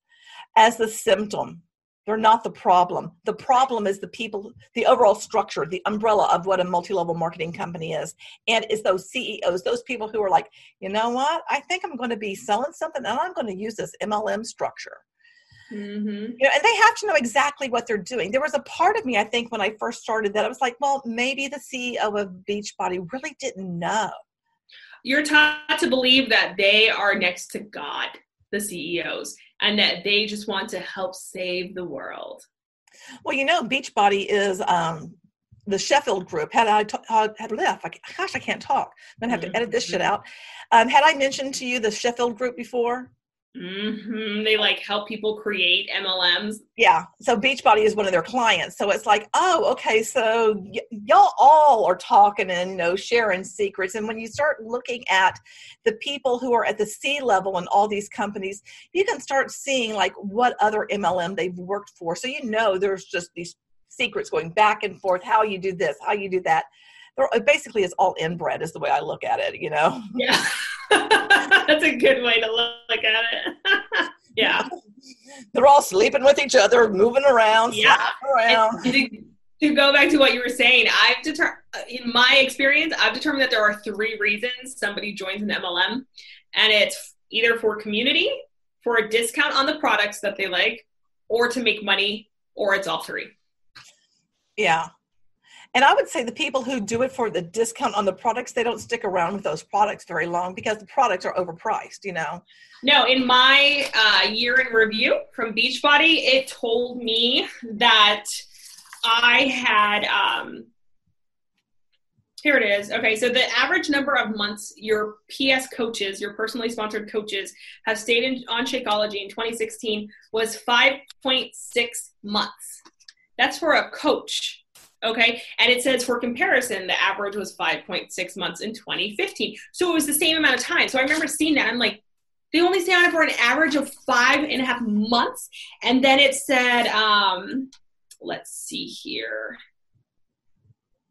Speaker 1: as the symptom they're not the problem. The problem is the people, the overall structure, the umbrella of what a multi level marketing company is. And it's those CEOs, those people who are like, you know what? I think I'm going to be selling something and I'm going to use this MLM structure. Mm-hmm. You know, and they have to know exactly what they're doing. There was a part of me, I think, when I first started that I was like, well, maybe the CEO of Beachbody really didn't know.
Speaker 2: You're taught to believe that they are next to God, the CEOs and that they just want to help save the world.
Speaker 1: Well, you know, Beachbody is um, the Sheffield group. Had I t- had, left, I, gosh, I can't talk. I'm gonna have to edit this shit mm-hmm. out. Um, had I mentioned to you the Sheffield group before?
Speaker 2: Mm-hmm. They like help people create MLMs.
Speaker 1: Yeah. So Beachbody is one of their clients. So it's like, oh, okay. So y- y'all all are talking and you know sharing secrets. And when you start looking at the people who are at the C level in all these companies, you can start seeing like what other MLM they've worked for. So you know there's just these secrets going back and forth. How you do this, how you do that. They're, basically, it's all inbred, is the way I look at it. You know.
Speaker 2: Yeah. That's a good way to look at it. yeah.
Speaker 1: They're all sleeping with each other, moving around, yeah. around.
Speaker 2: To, to go back to what you were saying, I've determined, uh, in my experience, I've determined that there are three reasons somebody joins an MLM, and it's either for community, for a discount on the products that they like, or to make money, or it's all three.
Speaker 1: Yeah, And I would say the people who do it for the discount on the products, they don't stick around with those products very long because the products are overpriced, you know?
Speaker 2: No, in my uh, year in review from Beachbody, it told me that I had um, here it is. Okay, so the average number of months your PS coaches, your personally sponsored coaches, have stayed in, on Shakeology in 2016 was 5.6 months. That's for a coach. Okay, and it says for comparison, the average was 5.6 months in 2015. So it was the same amount of time. So I remember seeing that. I'm like, they only stay on it for an average of five and a half months. And then it said, um, let's see here.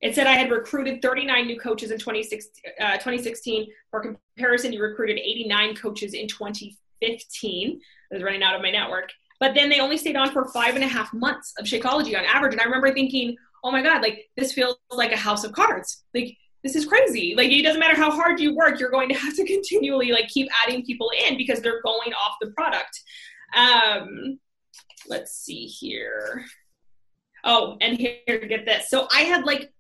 Speaker 2: It said I had recruited 39 new coaches in 2016. Uh, 2016. For comparison, you recruited 89 coaches in 2015. I was running out of my network. But then they only stayed on for five and a half months of Shakeology on average. And I remember thinking, oh my God, like this feels like a house of cards. Like this is crazy. Like it doesn't matter how hard you work, you're going to have to continually like keep adding people in because they're going off the product. Um, let's see here. Oh, and here, get this. So I had like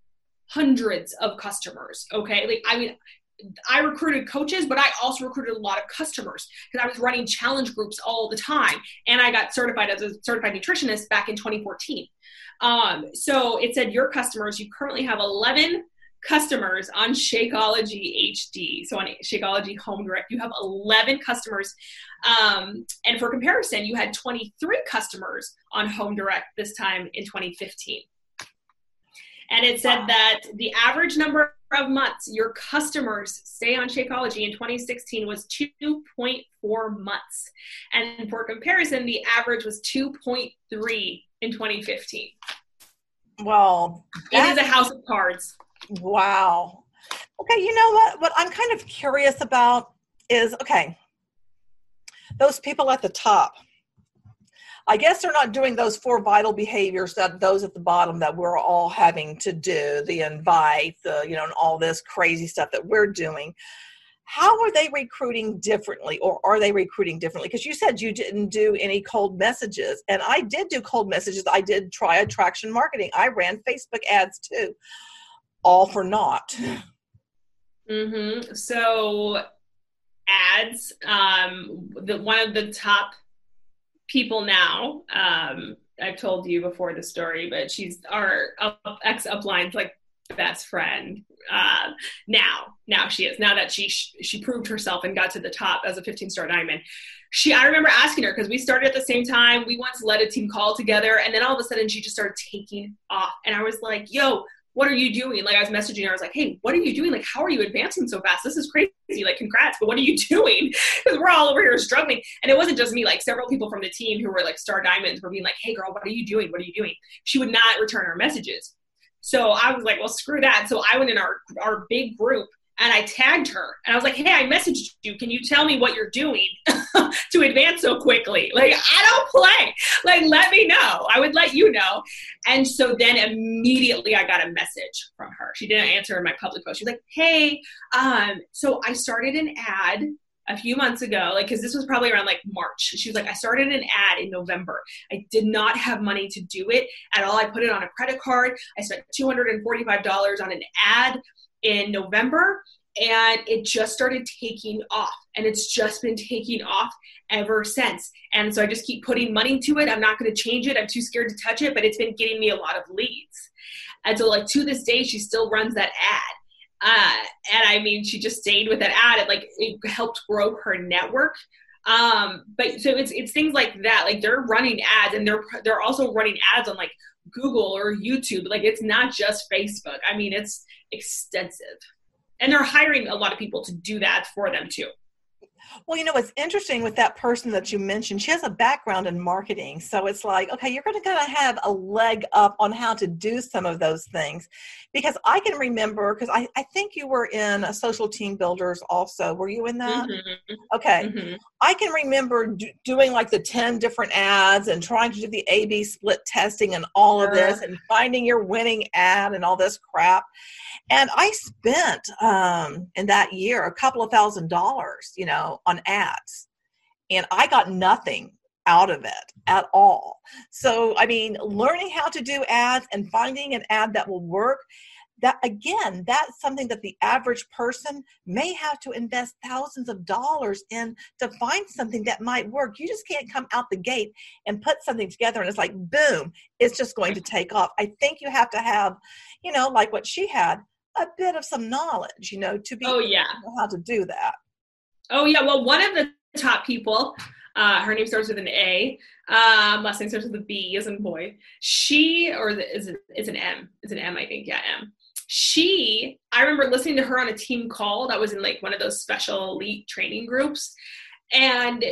Speaker 2: hundreds of customers. Okay. Like, I mean, I recruited coaches, but I also recruited a lot of customers because I was running challenge groups all the time. And I got certified as a certified nutritionist back in 2014. Um, so it said your customers, you currently have 11 customers on Shakeology HD. So on Shakeology Home Direct, you have 11 customers. Um, and for comparison, you had 23 customers on Home Direct this time in 2015 and it said that the average number of months your customers stay on Shakeology in 2016 was 2.4 months. And for comparison, the average was 2.3 in 2015.
Speaker 1: Well,
Speaker 2: it is a house of cards.
Speaker 1: Wow. Okay, you know what? What I'm kind of curious about is okay, those people at the top I guess they're not doing those four vital behaviors that those at the bottom that we're all having to do, the invite, the, you know, and all this crazy stuff that we're doing. How are they recruiting differently or are they recruiting differently? Because you said you didn't do any cold messages. And I did do cold messages. I did try attraction marketing. I ran Facebook ads too. All for naught.
Speaker 2: Mm-hmm. So ads, um, the, one of the top people now. Um, I've told you before the story, but she's our up, ex upline's like best friend. Uh, now, now she is. Now that she she proved herself and got to the top as a 15 star diamond. She, I remember asking her because we started at the same time. We once led a team call together, and then all of a sudden she just started taking off. And I was like, "Yo, what are you doing? Like I was messaging her, I was like, hey, what are you doing? Like, how are you advancing so fast? This is crazy. Like, congrats, but what are you doing? Because we're all over here struggling. And it wasn't just me, like several people from the team who were like star diamonds were being like, hey girl, what are you doing? What are you doing? She would not return her messages. So I was like, well, screw that. So I went in our our big group and I tagged her and I was like, hey, I messaged you. Can you tell me what you're doing to advance so quickly? Like, I don't play. Like, let me know. I would let you know. And so then immediately I got a message from her. She didn't answer in my public post. She's like, hey, um, so I started an ad a few months ago, like, because this was probably around like March. She was like, I started an ad in November. I did not have money to do it at all. I put it on a credit card. I spent $245 on an ad in November and it just started taking off and it's just been taking off ever since. And so i just keep putting money to it. I'm not going to change it. I'm too scared to touch it but it's been getting me a lot of leads. And so like to this day she still runs that ad. Uh, and i mean she just stayed with that ad. It like it helped grow her network. Um, but so it's it's things like that. Like they're running ads and they're they're also running ads on like google or youtube. Like it's not just facebook. I mean it's extensive. And they're hiring a lot of people to do that for them too.
Speaker 1: Well, you know, what's interesting with that person that you mentioned, she has a background in marketing. So it's like, okay, you're going to kind of have a leg up on how to do some of those things. Because I can remember, because I, I think you were in a social team builders also. Were you in that? Mm-hmm. Okay. Mm-hmm. I can remember do, doing like the 10 different ads and trying to do the A B split testing and all of this and finding your winning ad and all this crap. And I spent um, in that year a couple of thousand dollars, you know, on ads. And I got nothing out of it at all. So, I mean, learning how to do ads and finding an ad that will work that again that's something that the average person may have to invest thousands of dollars in to find something that might work you just can't come out the gate and put something together and it's like boom it's just going to take off i think you have to have you know like what she had a bit of some knowledge you know to be
Speaker 2: oh yeah
Speaker 1: how to do that
Speaker 2: oh yeah well one of the top people uh, her name starts with an A. Um, last name starts with a B, as in boy. She, or is it, is an M? It's an M, I think. Yeah, M she i remember listening to her on a team call that was in like one of those special elite training groups and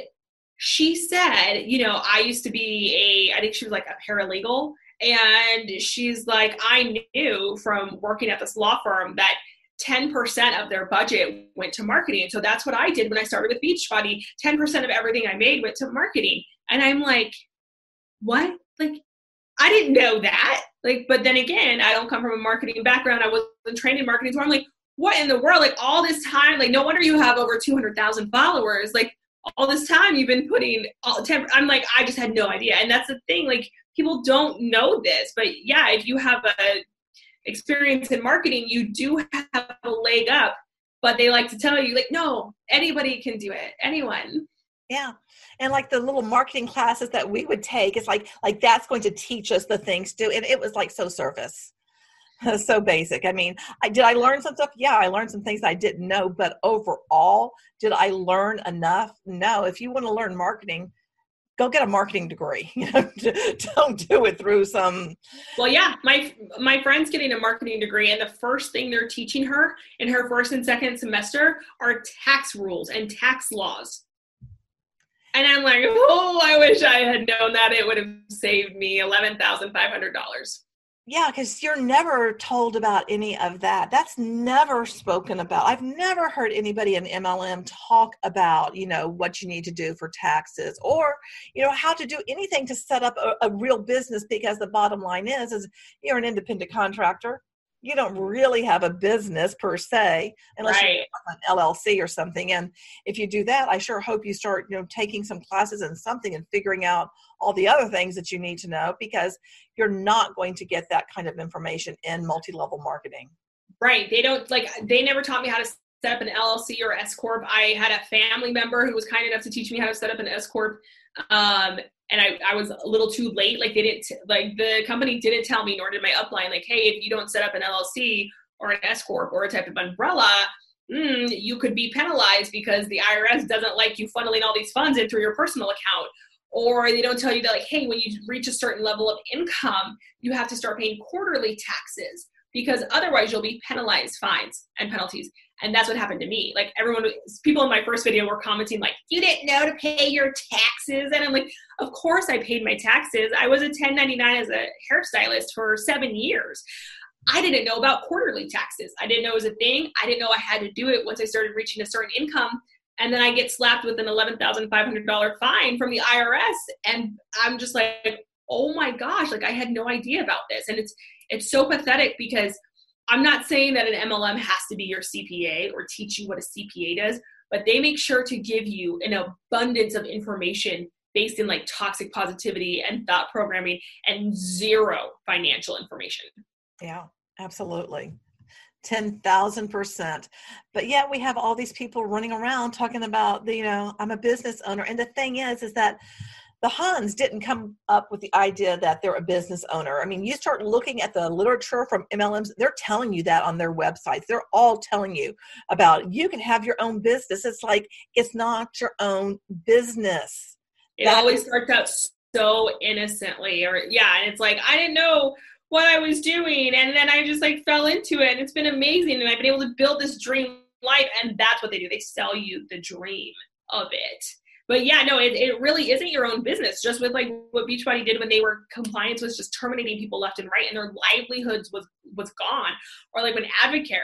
Speaker 2: she said you know i used to be a i think she was like a paralegal and she's like i knew from working at this law firm that 10% of their budget went to marketing. So that's what I did when I started with Beachbody. 10% of everything I made went to marketing. And I'm like, what? Like, I didn't know that. Like, but then again, I don't come from a marketing background. I wasn't trained in marketing. So I'm like, what in the world? Like all this time, like no wonder you have over 200,000 followers. Like all this time you've been putting all I'm like, I just had no idea. And that's the thing. Like people don't know this, but yeah, if you have a experience in marketing, you do have a leg up, but they like to tell you like, no, anybody can do it. Anyone.
Speaker 1: Yeah. And like the little marketing classes that we would take, it's like like that's going to teach us the things to and it was like so surface. so basic. I mean, I did I learn some stuff? Yeah, I learned some things I didn't know, but overall, did I learn enough? No. If you want to learn marketing, go get a marketing degree. Don't do it through some.
Speaker 2: Well, yeah, my my friend's getting a marketing degree, and the first thing they're teaching her in her first and second semester are tax rules and tax laws. And I'm like, oh, I wish I had known that. It would have saved me $11,500.
Speaker 1: Yeah, because you're never told about any of that. That's never spoken about. I've never heard anybody in MLM talk about, you know, what you need to do for taxes or, you know, how to do anything to set up a, a real business because the bottom line is, is you're an independent contractor you don't really have a business per se unless right. you're an LLC or something. And if you do that, I sure hope you start, you know, taking some classes and something and figuring out all the other things that you need to know because you're not going to get that kind of information in multi-level marketing.
Speaker 2: Right. They don't like they never taught me how to set up an LLC or S corp. I had a family member who was kind enough to teach me how to set up an S corp. Um, and I, I was a little too late. Like they didn't, like the company didn't tell me, nor did my upline, like, hey, if you don't set up an LLC or an S corp or a type of umbrella, mm, you could be penalized because the IRS doesn't like you funneling all these funds into your personal account. Or they don't tell you that, like, hey, when you reach a certain level of income, you have to start paying quarterly taxes because otherwise you'll be penalized fines and penalties and that's what happened to me. Like everyone people in my first video were commenting like you didn't know to pay your taxes. And i'm like of course i paid my taxes. I was a 1099 as a hairstylist for seven years. I didn't know about quarterly taxes. I didn't know it was a thing. I didn't know i had to do it once i started reaching a certain income. And then i get slapped with an $11500 fine from the irs and i'm just like oh my gosh like i had no idea about this. And it's it's so pathetic because I'm not saying that an MLM has to be your CPA or teach you what a CPA does, but they make sure to give you an abundance of information based in like toxic positivity and thought programming and zero financial information.
Speaker 1: Yeah, absolutely. 10,000%. But yet we have all these people running around talking about, the, you know, I'm a business owner. And the thing is, is that the Huns didn't come up with the idea that they're a business owner. I mean, you start looking at the literature from MLMs, they're telling you that on their websites. They're all telling you about you can have your own business. It's like it's not your own business.
Speaker 2: It that always is- starts out so innocently, or yeah, and it's like I didn't know what I was doing, and then I just like fell into it, and it's been amazing, and I've been able to build this dream life, and that's what they do. They sell you the dream of it but yeah, no, it, it really isn't your own business. Just with like what Beachbody did when they were compliance was just terminating people left and right, and their livelihoods was was gone. Or like when Advocare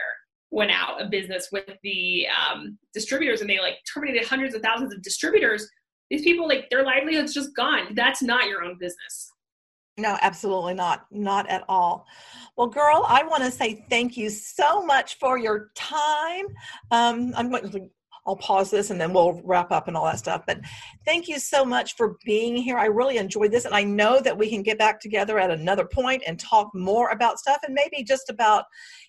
Speaker 2: went out of business with the um, distributors, and they like terminated hundreds of thousands of distributors. These people like their livelihoods just gone. That's not your own business.
Speaker 1: No, absolutely not. Not at all. Well, girl, I want to say thank you so much for your time. Um, I'm I'll pause this and then we'll wrap up and all that stuff. But thank you so much for being here. I really enjoyed this, and I know that we can get back together at another point and talk more about stuff, and maybe just about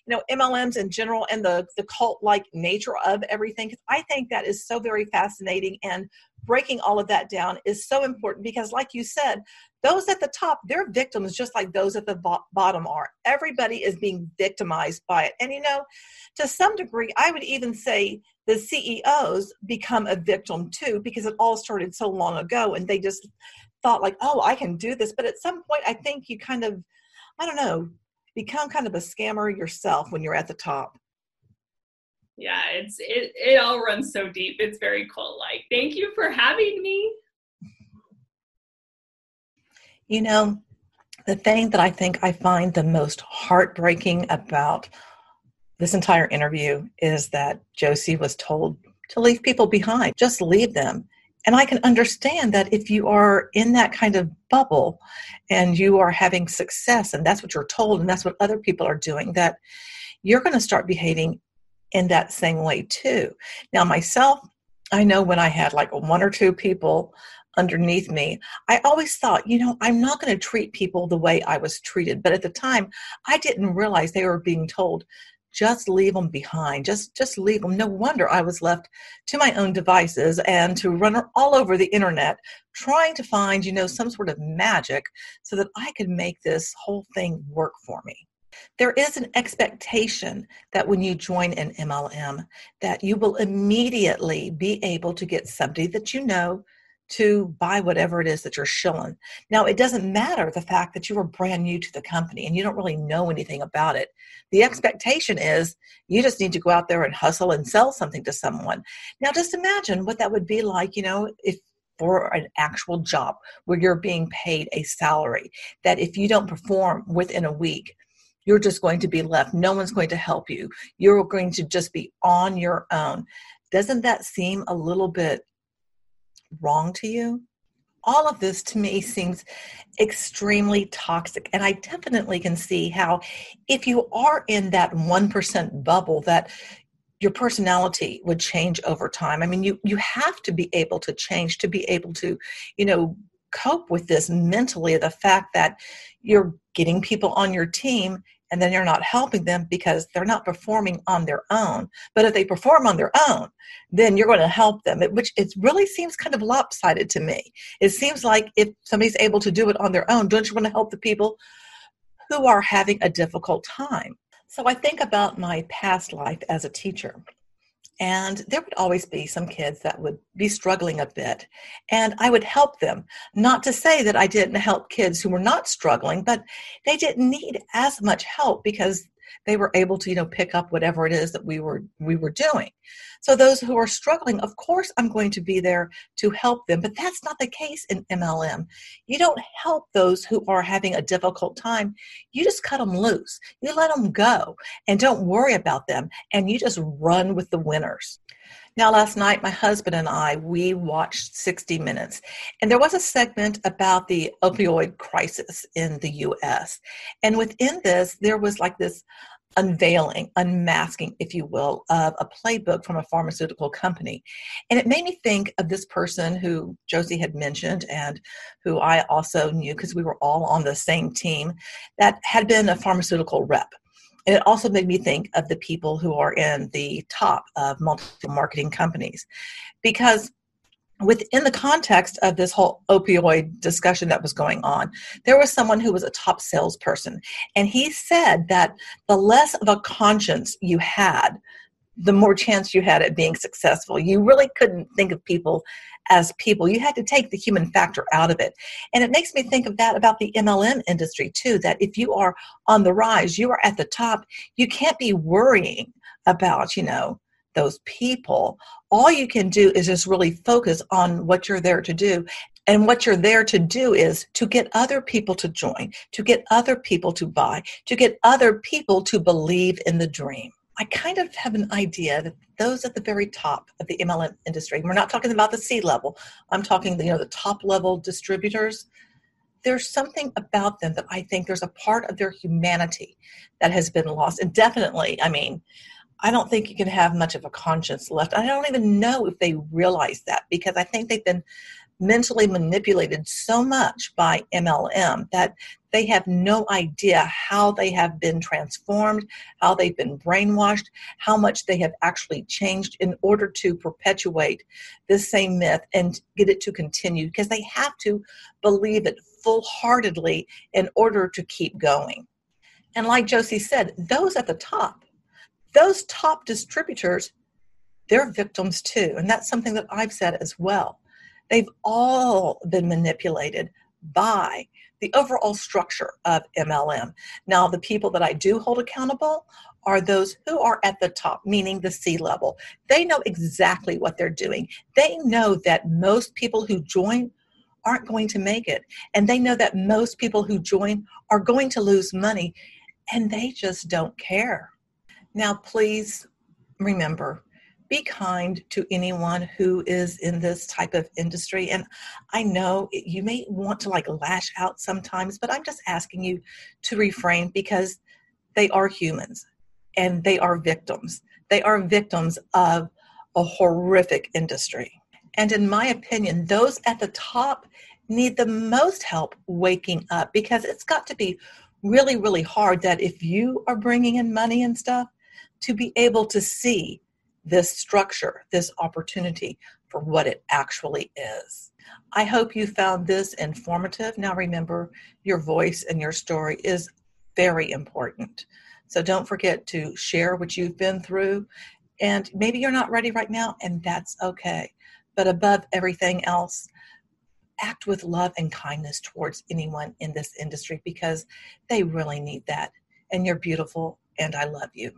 Speaker 1: you know MLMs in general and the the cult like nature of everything. Because I think that is so very fascinating and breaking all of that down is so important because like you said those at the top they're victims just like those at the bo- bottom are everybody is being victimized by it and you know to some degree i would even say the ceos become a victim too because it all started so long ago and they just thought like oh i can do this. But at some point i think you kind of i don't know become kind of a scammer yourself when you're at the top.
Speaker 2: Yeah it's it, it all runs so deep. It's very cult like thank you for having me.
Speaker 1: You know the thing that i think i find the most heartbreaking about this entire interview is that josie was told to leave people behind just leave them and i can understand that if you are in that kind of bubble and you are having success and that's what you're told and that's what other people are doing that you're going to start behaving in that same way too. Now, myself, I know when I had like one or two people underneath me, I always thought, you know, I'm not going to treat people the way I was treated. But at the time, I didn't realize they were being told, just leave them behind just just leave them no wonder i was left to my own devices and to run all over the internet trying to find you know some sort of magic so that i could make this whole thing work for me. There is an expectation that when you join an MLM that you will immediately be able to get somebody that you know to buy whatever it is that you're shilling. Now, it doesn't matter the fact that you are brand new to the company and you don't really know anything about it. The mm-hmm. expectation is you just need to go out there and hustle and sell something to someone. Now, just imagine what that would be like, you know, if for an actual job where you're being paid a salary, that if you don't perform within a week, you're just going to be left. No one's going to help you. You're going to just be on your own. Doesn't that seem a little bit wrong to you? All of this to me seems extremely toxic. And I definitely can see how, if you are in that 1% bubble, that your personality would change over time. I mean, you, you have to be able to change to be able to, you know, cope with this mentally the fact that you're getting people on your team and then you're not helping them because they're not performing on their own. But if they perform on their own then you're going to help them which it really seems kind of lopsided to me. It seems like if somebody's able to do it on their own don't you want to help the people who are having a difficult time? So i think about my past life as a teacher and there would always be some kids that would be struggling a bit. And i would help them. Not to say that i didn't help kids who were not struggling but they didn't need as much help because they were able to you know pick up whatever it is that we were we were doing. So those who are struggling of course i'm going to be there to help them but that's not the case in mlm you don't help those who are having a difficult time. You just cut them loose. You let them go and don't worry about them and you just run with the winners now, last night, my husband and I, we watched 60 Minutes, and there was a segment about the opioid crisis in the US. And within this, there was like this unveiling, unmasking, if you will, of a playbook from a pharmaceutical company. And it made me think of this person who Josie had mentioned and who I also knew because we were all on the same team that had been a pharmaceutical rep. And it also made me think of the people who are in the top of multiple marketing companies because within the context of this whole opioid discussion that was going on, there was someone who was a top salesperson. And he said that the less of a conscience you had, the more chance you had at being successful. You really couldn't think of people as people. You had to take the human factor out of it. And it makes me think of that about the MLM industry too, that if you are on the rise, you are at the top, you can't be worrying about, you know, those people. All you can do is just really focus on what you're there to do. And what you're there to do is to get other people to join, to get other people to buy, to get other people to believe in the dream. I kind of have an idea that those at the very top of the MLM industry, we're not talking about the C level, I'm talking the, you know, the top level distributors. There's something about them that I think there's a part of their humanity that has been lost. And definitely, I mean, I don't think you can have much of a conscience left. I don't even know if they realize that because I think they've been mentally manipulated so much by MLM that they have no idea how they have been transformed, how they've been brainwashed, how much they have actually changed in order to perpetuate this same myth and get it to continue because they have to believe it full heartedly in order to keep going. And like Josie said, those at the top, those top distributors, they're victims too. And that's something that I've said as well. They've all been manipulated by the overall structure of MLM. Now, the people that I do hold accountable are those who are at the top, meaning the C level. They know exactly what they're doing. They know that most people who join aren't going to make it. And they know that most people who join are going to lose money, and they just don't care. Now, please remember be kind to anyone who is in this type of industry. And I know you may want to like lash out sometimes, but I'm just asking you to refrain because they are humans and they are victims. They are victims of a horrific industry. And in my opinion, those at the top need the most help waking up because it's got to be really, really hard that if you are bringing in money and stuff, to be able to see this structure, this opportunity for what it actually is. I hope you found this informative. Now, remember, your voice and your story is very important. So don't forget to share what you've been through. And maybe you're not ready right now, and that's okay. But above everything else, act with love and kindness towards anyone in this industry because they really need that. And you're beautiful, and I love you.